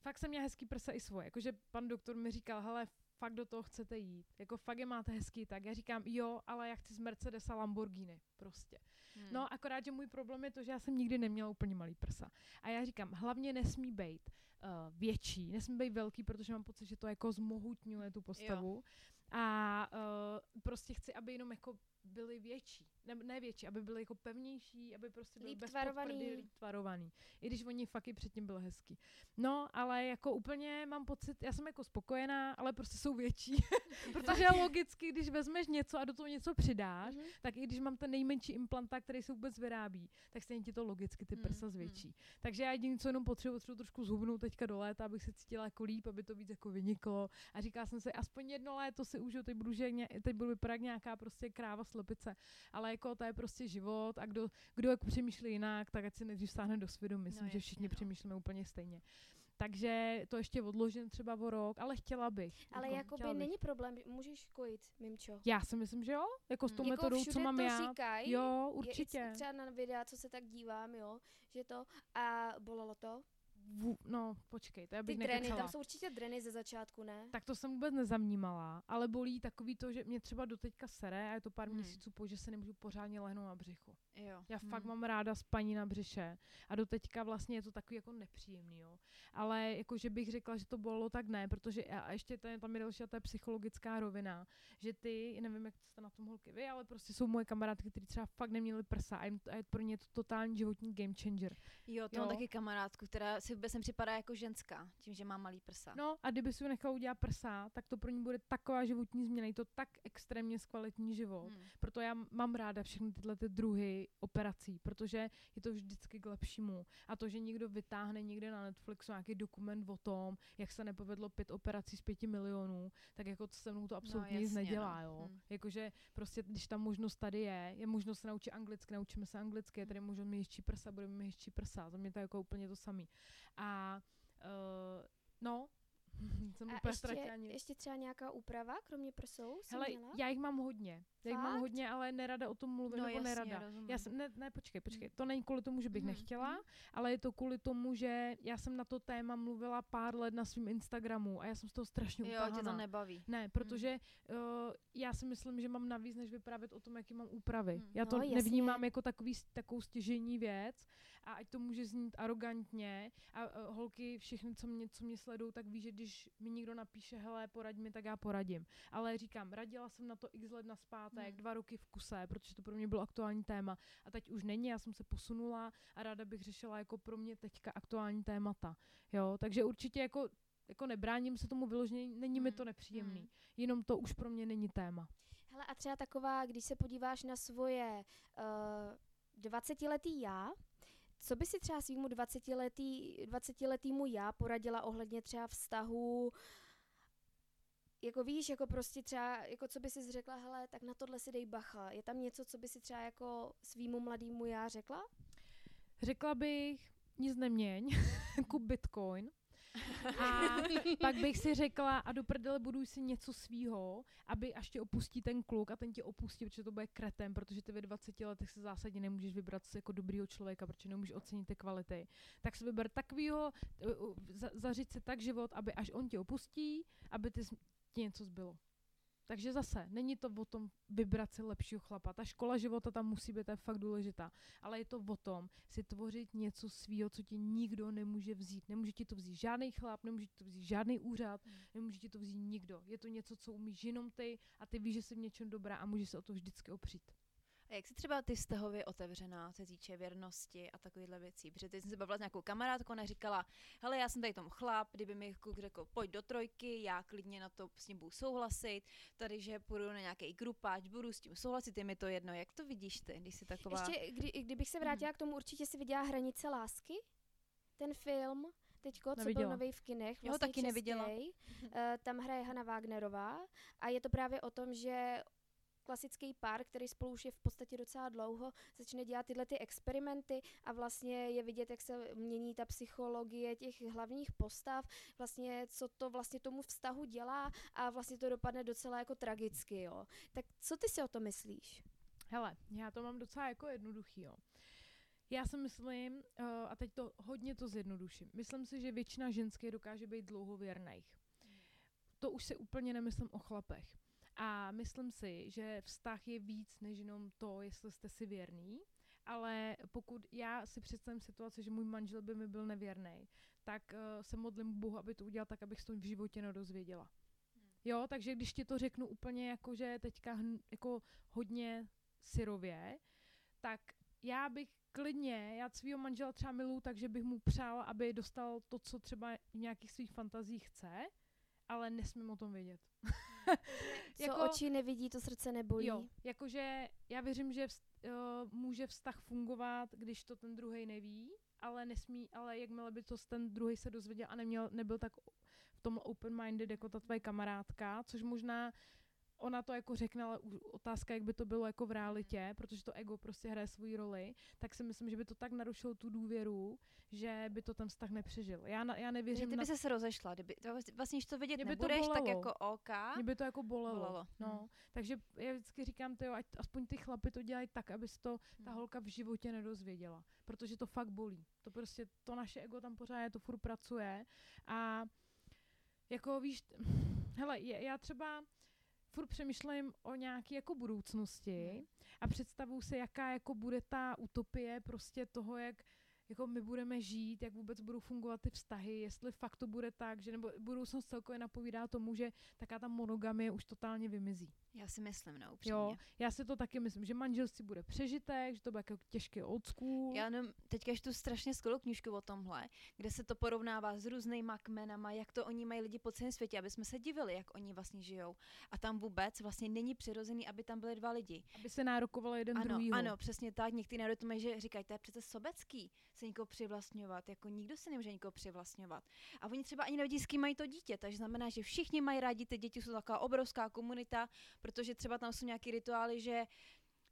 Speaker 2: Fakt jsem měla hezký prsa i svoje. Jakože pan doktor mi říkal, hele, fakt do toho chcete jít. Jako fakt je máte hezký, tak já říkám, jo, ale já chci z Mercedesa Lamborghini, prostě.
Speaker 3: Hmm.
Speaker 2: No, akorát, že můj problém je to, že já jsem nikdy neměla úplně malý prsa. A já říkám, hlavně nesmí být uh, větší, nesmí být velký, protože mám pocit, že to jako zmohutňuje tu postavu. Jo. A uh, prostě chci, aby jenom jako byly větší. Ne, ne větší, aby byly jako pevnější, aby prostě byly
Speaker 1: Líp
Speaker 2: bez
Speaker 1: tvarovaný.
Speaker 2: podprdy, líp tvarovaný. I když oni fakt i předtím byly hezký. No, ale jako úplně mám pocit, já jsem jako spokojená, ale prostě jsou větší. Protože logicky, když vezmeš něco a do toho něco přidáš,
Speaker 1: Mhm.
Speaker 2: tak i když mám ten nejmenší implantát, který se vůbec vyrábí, tak stejně ti to logicky ty prsa
Speaker 3: hmm.
Speaker 2: zvětší. Takže já jediné, co jenom potřebuji, potřebuji trošku zhubnout teďka do léta, abych se cítila jako líp, aby to víc jako vyniklo. A říkala jsem si, aspoň jedno léto si užiju, teď budu, že teď budu vypadat jak nějaká prostě kráva slepice. Ale jako to je prostě život a kdo, kdo jako přemýšlí jinak, tak ať si nejdřív stáhne do svědomí. Myslím,
Speaker 3: No
Speaker 2: že všichni
Speaker 3: no.
Speaker 2: přemýšlíme úplně stejně. Takže to ještě odložím třeba o rok, ale chtěla bych.
Speaker 1: Ale
Speaker 2: jako,
Speaker 1: jakoby
Speaker 2: chtěla bych.
Speaker 1: není problém, můžeš kojit, mimčo.
Speaker 2: Já si myslím, že jo, jako s
Speaker 3: Hmm.
Speaker 2: tou
Speaker 1: jako
Speaker 2: metodou,
Speaker 1: všude
Speaker 2: co mám
Speaker 1: to
Speaker 2: já.
Speaker 1: říkají,
Speaker 2: Jo,
Speaker 1: je
Speaker 2: určitě.
Speaker 1: třeba na videa, co se tak dívám, jo, že to, a bolelo to?
Speaker 2: Vů, no, počkej, to já
Speaker 1: Ty
Speaker 2: bych
Speaker 1: dreny,
Speaker 2: nekecala.
Speaker 1: tam jsou určitě dreny ze začátku, ne?
Speaker 2: Tak to jsem vůbec nezavnímala, ale bolí takový to, že mě třeba doteďka sere a je to pár
Speaker 3: Hmm.
Speaker 2: měsíců po, že se nemůžu pořádně lehnout na břichu.
Speaker 3: Jo.
Speaker 2: Já fakt
Speaker 3: Hmm.
Speaker 2: mám ráda spaní na břiše a doteďka vlastně je to takový jako nepříjemný, jo. Ale jako, že bych řekla, že to bolelo, tak ne, protože a ještě to je, tam je další a to je psychologická rovina, že ty, nevím, jak jste na tom holky vy, ale prostě jsou moje kamarádky, které třeba fakt neměly prsa a, jim, to- a je pro ně to totální životní game changer.
Speaker 3: Jo, to
Speaker 2: Jo.
Speaker 3: mám taky kamarádku, která si vůbec nepřipadá jako ženská, tím, že má malý prsa.
Speaker 2: No a kdyby si nechala udělat prsa, tak to pro ní bude taková životní změna, je to tak extrémně zkvalitní život.
Speaker 3: Hmm.
Speaker 2: Proto já mám ráda všechny tyhle ty druhy operací, protože je to vždycky k lepšímu. A to, že někdo vytáhne někde na Netflixu nějaký dokument o tom, jak se nepovedlo pět operací z pěti milionů, tak jako se mnou to absolutně nic
Speaker 3: jasně,
Speaker 2: nedělá.
Speaker 3: no.
Speaker 2: Jo?
Speaker 3: Hm.
Speaker 2: Jakože prostě, když ta možnost tady je, je možnost se naučit anglicky, naučíme se anglicky, je tady možnost mít prsa, budeme mít prsa. Za mě to je jako úplně to samý. A uh, no, jsem
Speaker 1: A
Speaker 2: úplně
Speaker 1: ještě, ještě třeba nějaká úprava, kromě prsou, jsi
Speaker 2: Hele,
Speaker 1: měla?
Speaker 2: já jich mám hodně. Já jich mám hodně, ale nerada o tom mluvím,
Speaker 3: No
Speaker 2: nebo
Speaker 3: jasně,
Speaker 2: nerada.
Speaker 3: rozumím.
Speaker 2: Já jsem, ne, ne, počkej, počkej, to není kvůli tomu, že bych
Speaker 3: Mhm,
Speaker 2: nechtěla,
Speaker 3: mhm.
Speaker 2: ale je to kvůli tomu, že já jsem na to téma mluvila pár let na svém Instagramu a já jsem z toho strašně
Speaker 3: Jo,
Speaker 2: utahaná.
Speaker 3: tě to nebaví.
Speaker 2: Ne, protože uh, já si myslím, že mám navíc, než vyprávět o tom, jaký mám úpravy.
Speaker 3: Hmm.
Speaker 2: Já to
Speaker 1: No, jasně.
Speaker 2: nevnímám jako takový, takovou stěžení věc a ať to může znít arrogantně a uh, holky, všechny, co mě, co mě sledují, tak ví, že když mi někdo napíše, hele, poraď mi, tak já poradím. Ale říkám, radila jsem na to x let naspátek,
Speaker 3: Hmm.
Speaker 2: dva roky v kuse, protože to pro mě bylo aktuální téma a teď už není, já jsem se posunula a ráda bych řešila jako pro mě teďka aktuální témata. Jo, takže určitě jako jako nebráním se tomu vyloženě, není mi
Speaker 3: Hmm,
Speaker 2: to nepříjemný.
Speaker 3: hmm.
Speaker 2: Jenom to už pro mě není téma.
Speaker 1: Hele, a třeba taková, když se podíváš na svoje uh, 20-letý já, co by si třeba svýmu 20-letý, 20-letýmu já poradila ohledně třeba vztahu, jako víš, jako prostě třeba, jako co by si řekla, hele, tak na tohle si dej bacha. Je tam něco, co by si třeba jako svýmu mladýmu já řekla?
Speaker 2: Řekla bych, nic neměň, kup bitcoin. A pak bych si řekla, a do prdele buduj si něco svýho, aby až tě opustí ten kluk a ten tě opustí, protože to bude kretem, protože ty ve 20 letech se zásadně nemůžeš vybrat jako dobrýho člověka, protože nemůžeš ocenit ty kvality. Tak si vyber takovýho, uh, uh, za, zařiď si tak život, aby až on tě opustí, aby ty, ti něco zbylo. Takže zase, není to o tom vybrat si lepšího chlapa. Ta škola života tam musí být, to je fakt důležitá. Ale je to o tom si tvořit něco svýho, co ti nikdo nemůže vzít. Nemůže ti to vzít žádný chlap, nemůže ti to vzít žádný úřad,
Speaker 3: Hmm.
Speaker 2: nemůže ti to vzít nikdo. Je to něco, co umíš jenom ty a ty víš, že jsi v něčem dobrá a můžeš se o to vždycky opřít.
Speaker 3: A jak jsi třeba ty vztahově otevřená, co se týče věrnosti a takovýchhle věcí? Protože teď jsem se bavila s nějakou kamarádkou, ona říkala, hele, já jsem tady tom chlap, kdyby mi kluk řekl, pojď do trojky, já klidně na to s ním budu souhlasit, tady, že půjdu na nějaký grupáč, budu s tím souhlasit, je mi to jedno. Jak to vidíš ty, když jsi taková...
Speaker 1: Ještě, kdy, kdybych se vrátila k tomu, určitě si viděla Hranice lásky, ten film, teďko, co byl
Speaker 2: Neviděla.
Speaker 1: nový v kinech,
Speaker 3: Já ho
Speaker 1: vlastně
Speaker 3: taky neviděla.
Speaker 1: českej. Eh, tam hraje Hanna Wagnerová a je to právě o tom, že klasický pár, který spolu už je v podstatě docela dlouho, začne dělat tyhle ty experimenty a vlastně je vidět, jak se mění ta psychologie těch hlavních postav, vlastně co to vlastně tomu vztahu dělá a vlastně to dopadne docela jako tragicky, jo. Tak co ty si o to myslíš?
Speaker 2: Hele, já to mám docela jako jednoduchý, jo. Já si myslím, uh, a teď to hodně to zjednoduším, myslím si, že většina ženských dokáže být dlouhověrných. To už se úplně nemyslím o chlapech. A myslím si, že vztah je víc než jenom to, jestli jste si věrný, ale pokud já si představím situaci, že můj manžel by mi byl nevěrný, tak uh, se modlím Bohu, aby to udělal tak, abych to v životě nedozvěděla. Jo, takže když ti to řeknu úplně jako, že teďka hn, jako hodně syrově, tak já bych klidně, já svého manžela třeba miluju, takže bych mu přál, aby dostal to, co třeba v nějakých svých fantazích chce, ale nesmím o tom vědět.
Speaker 1: co jako, oči nevidí, to srdce nebolí.
Speaker 2: Jo, jakože já věřím, že vz, uh, může vztah fungovat, když to ten druhý neví, ale nesmí, ale jakmile by to ten druhý se dozvěděl a neměl, nebyl tak v tom open-minded jako ta tvoje kamarádka, což možná ona to jako řekne, ale otázka, jak by to bylo jako v realitě, protože to ego prostě hraje svoji roli, tak si myslím, že by to tak narušilo tu důvěru, že by to ten vztah nepřežil. Já, na, já nevěřím
Speaker 3: Kdyby
Speaker 2: na...
Speaker 3: se rozešla, kdyby, vlastně, když to vidět by nebudeš, to tak jako OK.
Speaker 2: Mě by to jako bolelo. bolelo. No, hmm. takže já vždycky říkám, tyjo, ať aspoň ty chlapy to dělají tak, aby se to ta hmm. holka v životě nedozvěděla, protože to fakt bolí. To prostě, to naše ego tam pořád je, to furt pracuje a jako víš, hele, já třeba furt přemýšlím o nějaké jako budoucnosti hmm. a představuju se, jaká jako bude ta utopie prostě toho, jak jako my budeme žít, jak vůbec budou fungovat ty vztahy, jestli fakt to bude tak, že nebo budoucnost celkově napovídá tomu, že taká ta monogamie už totálně vymizí.
Speaker 3: Já si myslím, no, upřímně.
Speaker 2: Jo, já si to taky myslím, že manželství bude přežitek, že to bude jako těžký old school.
Speaker 3: Já jenom teďka tu strašně skvělou knížku o tomhle, kde se to porovnává s různýma kmenama, jak to oni mají lidi po celém světě, aby jsme se divili, jak oni vlastně žijou. A tam vůbec vlastně není přirozený, aby tam byli dva lidi.
Speaker 2: Aby se nárokovali jeden
Speaker 3: ano,
Speaker 2: druhý.
Speaker 3: Ano, přesně tak. Někteří národy to mají, že říkají, to je přece sobecký se někoho přivlastňovat. Jako nikdo se nemůže někoho přivlastňovat. A oni třeba ani nevědí, s kým mají to dítě, takže znamená, že všichni mají rádi, ty děti jsou taková obrovská komunita, protože třeba tam jsou nějaký rituály, že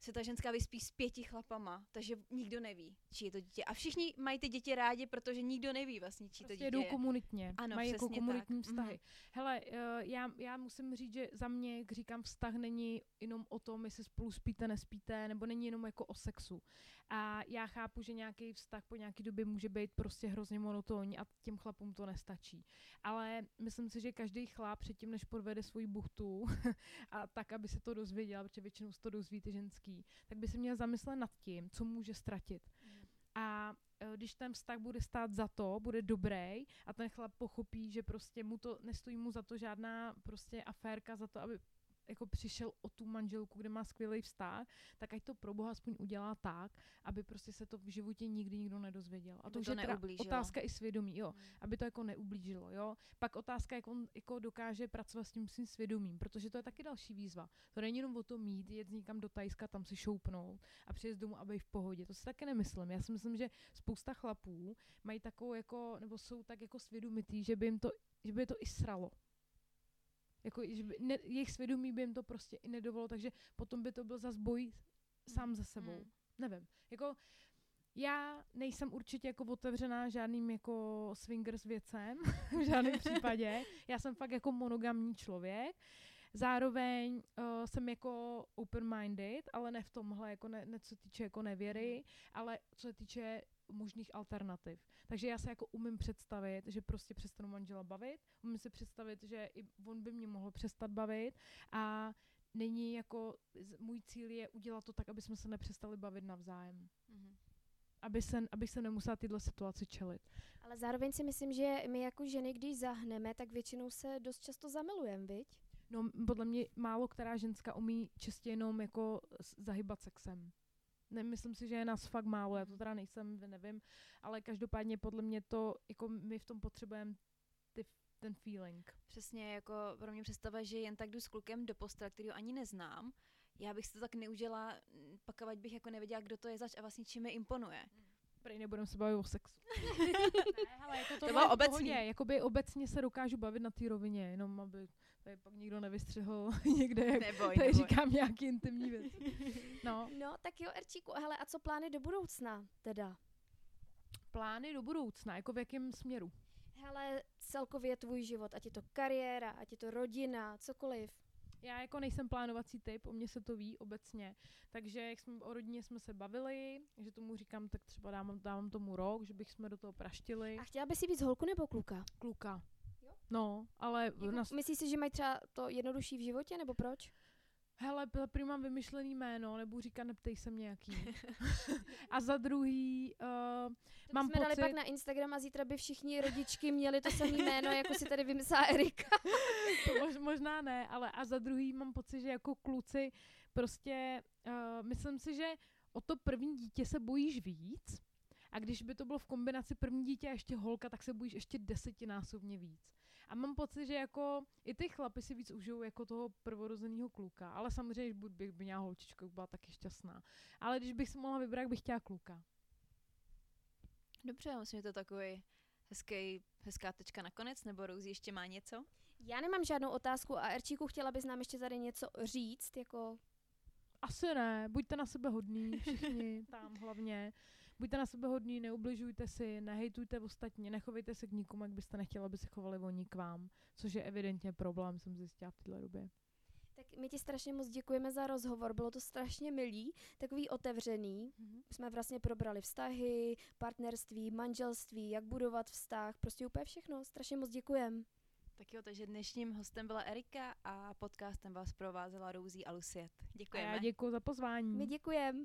Speaker 3: se ta ženská vyspí s pěti chlapama, takže nikdo neví, či je to dítě. A všichni mají ty děti rádi, protože nikdo neví vlastně, či prostě to dítě
Speaker 2: jdou komunitně, ano, mají jako komunitní tak. vztahy. Mm-hmm. Hele, uh, já, já musím říct, že za mě, jak říkám, vztah není jenom o tom, jestli spolu spíte, nespíte, nebo není jenom jako o sexu. A já chápu, že nějaký vztah po nějaký době může být prostě hrozně monotónní a těm chlapům to nestačí. Ale myslím si, že každý chlap předtím, než podvede svoji buchtu a tak, aby se to dozvěděl, protože většinou se to dozví ty ženský, tak by se měl zamyslet nad tím, co může ztratit. A e, když ten vztah bude stát za to, bude dobrý a ten chlap pochopí, že prostě mu to nestojí mu za to žádná prostě aférka za to, aby jako přišel o tu manželku, kde má skvělý vztah, tak ať to pro boha aspoň udělá tak, aby prostě se to v životě nikdy nikdo nedozvěděl. A to už je otázka i svědomí, jo, hmm. aby to jako neublížilo, jo. Pak otázka, jak on jako dokáže pracovat s tím svým svědomím, protože to je taky další výzva. To není jenom o to mít, jet někam do Tajska, tam si šoupnout a přijet domů, aby v pohodě. To si taky nemyslím. Já si myslím, že spousta chlapů mají takovou jako, nebo jsou tak jako svědomitý, že by jim to, že by je to i sralo jako, že by, ne, jejich svědomí by jim to prostě i nedovolilo, takže potom by to byl zas boj sám za sebou. Hmm. Nevím. Jako, já nejsem určitě jako otevřená žádným jako swingers věcem, v žádném případě. Já jsem fakt jako monogamní člověk. Zároveň uh, jsem jako open-minded, ale ne v tomhle, jako ne, ne co týče jako nevěry, hmm. ale co se týče možných alternativ. Takže já se jako umím představit, že prostě přestanu manžela bavit, umím si představit, že i on by mě mohl přestat bavit a není jako, můj cíl je udělat to tak, aby jsme se nepřestali bavit navzájem. Mm-hmm. Aby se, aby se nemusela tyhle situaci čelit.
Speaker 1: Ale zároveň si myslím, že my jako ženy, když zahneme, tak většinou se dost často zamilujeme, viď?
Speaker 2: No, podle mě málo která ženská umí čistě jenom jako zahybat sexem. Nemyslím si, že je nás fakt málo, já to teda nejsem, nevím, ale každopádně podle mě to, jako my v tom potřebujeme ty, ten feeling.
Speaker 3: Přesně, jako pro mě představa, že jen tak jdu s klukem do postele, který ani neznám, já bych si to tak neudělala, pak ať bych jako nevěděla, kdo to je zač a vlastně čím mi imponuje.
Speaker 2: Prej nebudeme se bavit o sexu.
Speaker 3: ne, hele, jako to, to bylo obecně.
Speaker 2: Jakoby obecně se dokážu bavit na té rovině, jenom aby Tady pak nikdo nevystřihl někde, jak
Speaker 3: Neboj,
Speaker 2: tady
Speaker 3: neboj.
Speaker 2: říkám nějaký intimní věc. No,
Speaker 1: No, tak jo, Erčíku, hele, a co plány do budoucna teda?
Speaker 2: plány do budoucna, jako v jakém směru?
Speaker 1: Hele, celkově tvůj život, ať je to kariéra, ať je to rodina, cokoliv.
Speaker 2: Já jako nejsem plánovací typ, o mě se to ví obecně, takže jak jsme o rodině jsme se bavili, že tomu říkám, tak třeba dávám, dávám tomu rok, že bych jsme do toho praštili.
Speaker 1: A chtěla bys si víc holku nebo kluka?
Speaker 2: Kluka. No, ale
Speaker 1: Jako,
Speaker 2: na,
Speaker 1: Myslíš si, že mají třeba to jednodušší v životě, nebo proč?
Speaker 2: hele, za prvý mám vymyšlený jméno, nebudu říkat, neptej se mě jaký. a za druhý, uh,
Speaker 1: To
Speaker 2: Mám
Speaker 1: jsme dali
Speaker 2: pocit-
Speaker 1: pak na Instagram a zítra by všichni rodičky měli to samé jméno, jako si tady vymyslela Erika.
Speaker 2: to mož, možná ne, ale a za druhý mám pocit, že jako kluci prostě, uh, myslím si, že o to první dítě se bojíš víc a když by to bylo v kombinaci první dítě a ještě holka, tak se bojíš ještě desetinásobně víc. A mám pocit, že jako i ty chlapy si víc užijou jako toho prvorozeného kluka, ale samozřejmě, když bych by měla holčičku, bych byla taky šťastná. Ale když bych si mohla vybrat, jak bych chtěla kluka.
Speaker 3: Dobře, já myslím, že to je takový hezký, hezká tečka nakonec, nebo Rosie ještě má něco?
Speaker 1: Já nemám žádnou otázku a Erčíku, chtěla bys nám ještě tady něco říct, jako
Speaker 2: Asi ne, buďte na sebe hodní, všichni tam hlavně. Buďte na sebe hodní, neubližujte si, nehejtujte ostatní, nechovejte se k nikomu, jak byste nechtěli, aby se chovali oni k vám, což je evidentně problém, jsem zjistila v této době.
Speaker 1: Tak my ti strašně moc děkujeme za rozhovor, bylo to strašně milý, takový otevřený. Jsme vlastně probrali vztahy, partnerství, manželství, jak budovat vztah, prostě úplně všechno. Strašně moc děkujem.
Speaker 3: Tak jo, takže dnešním hostem byla Erika a podcastem vás provázela Rosie a Luciet.
Speaker 2: A
Speaker 3: Děkujeme.
Speaker 2: já děkuji za pozvání.
Speaker 1: My děkujeme.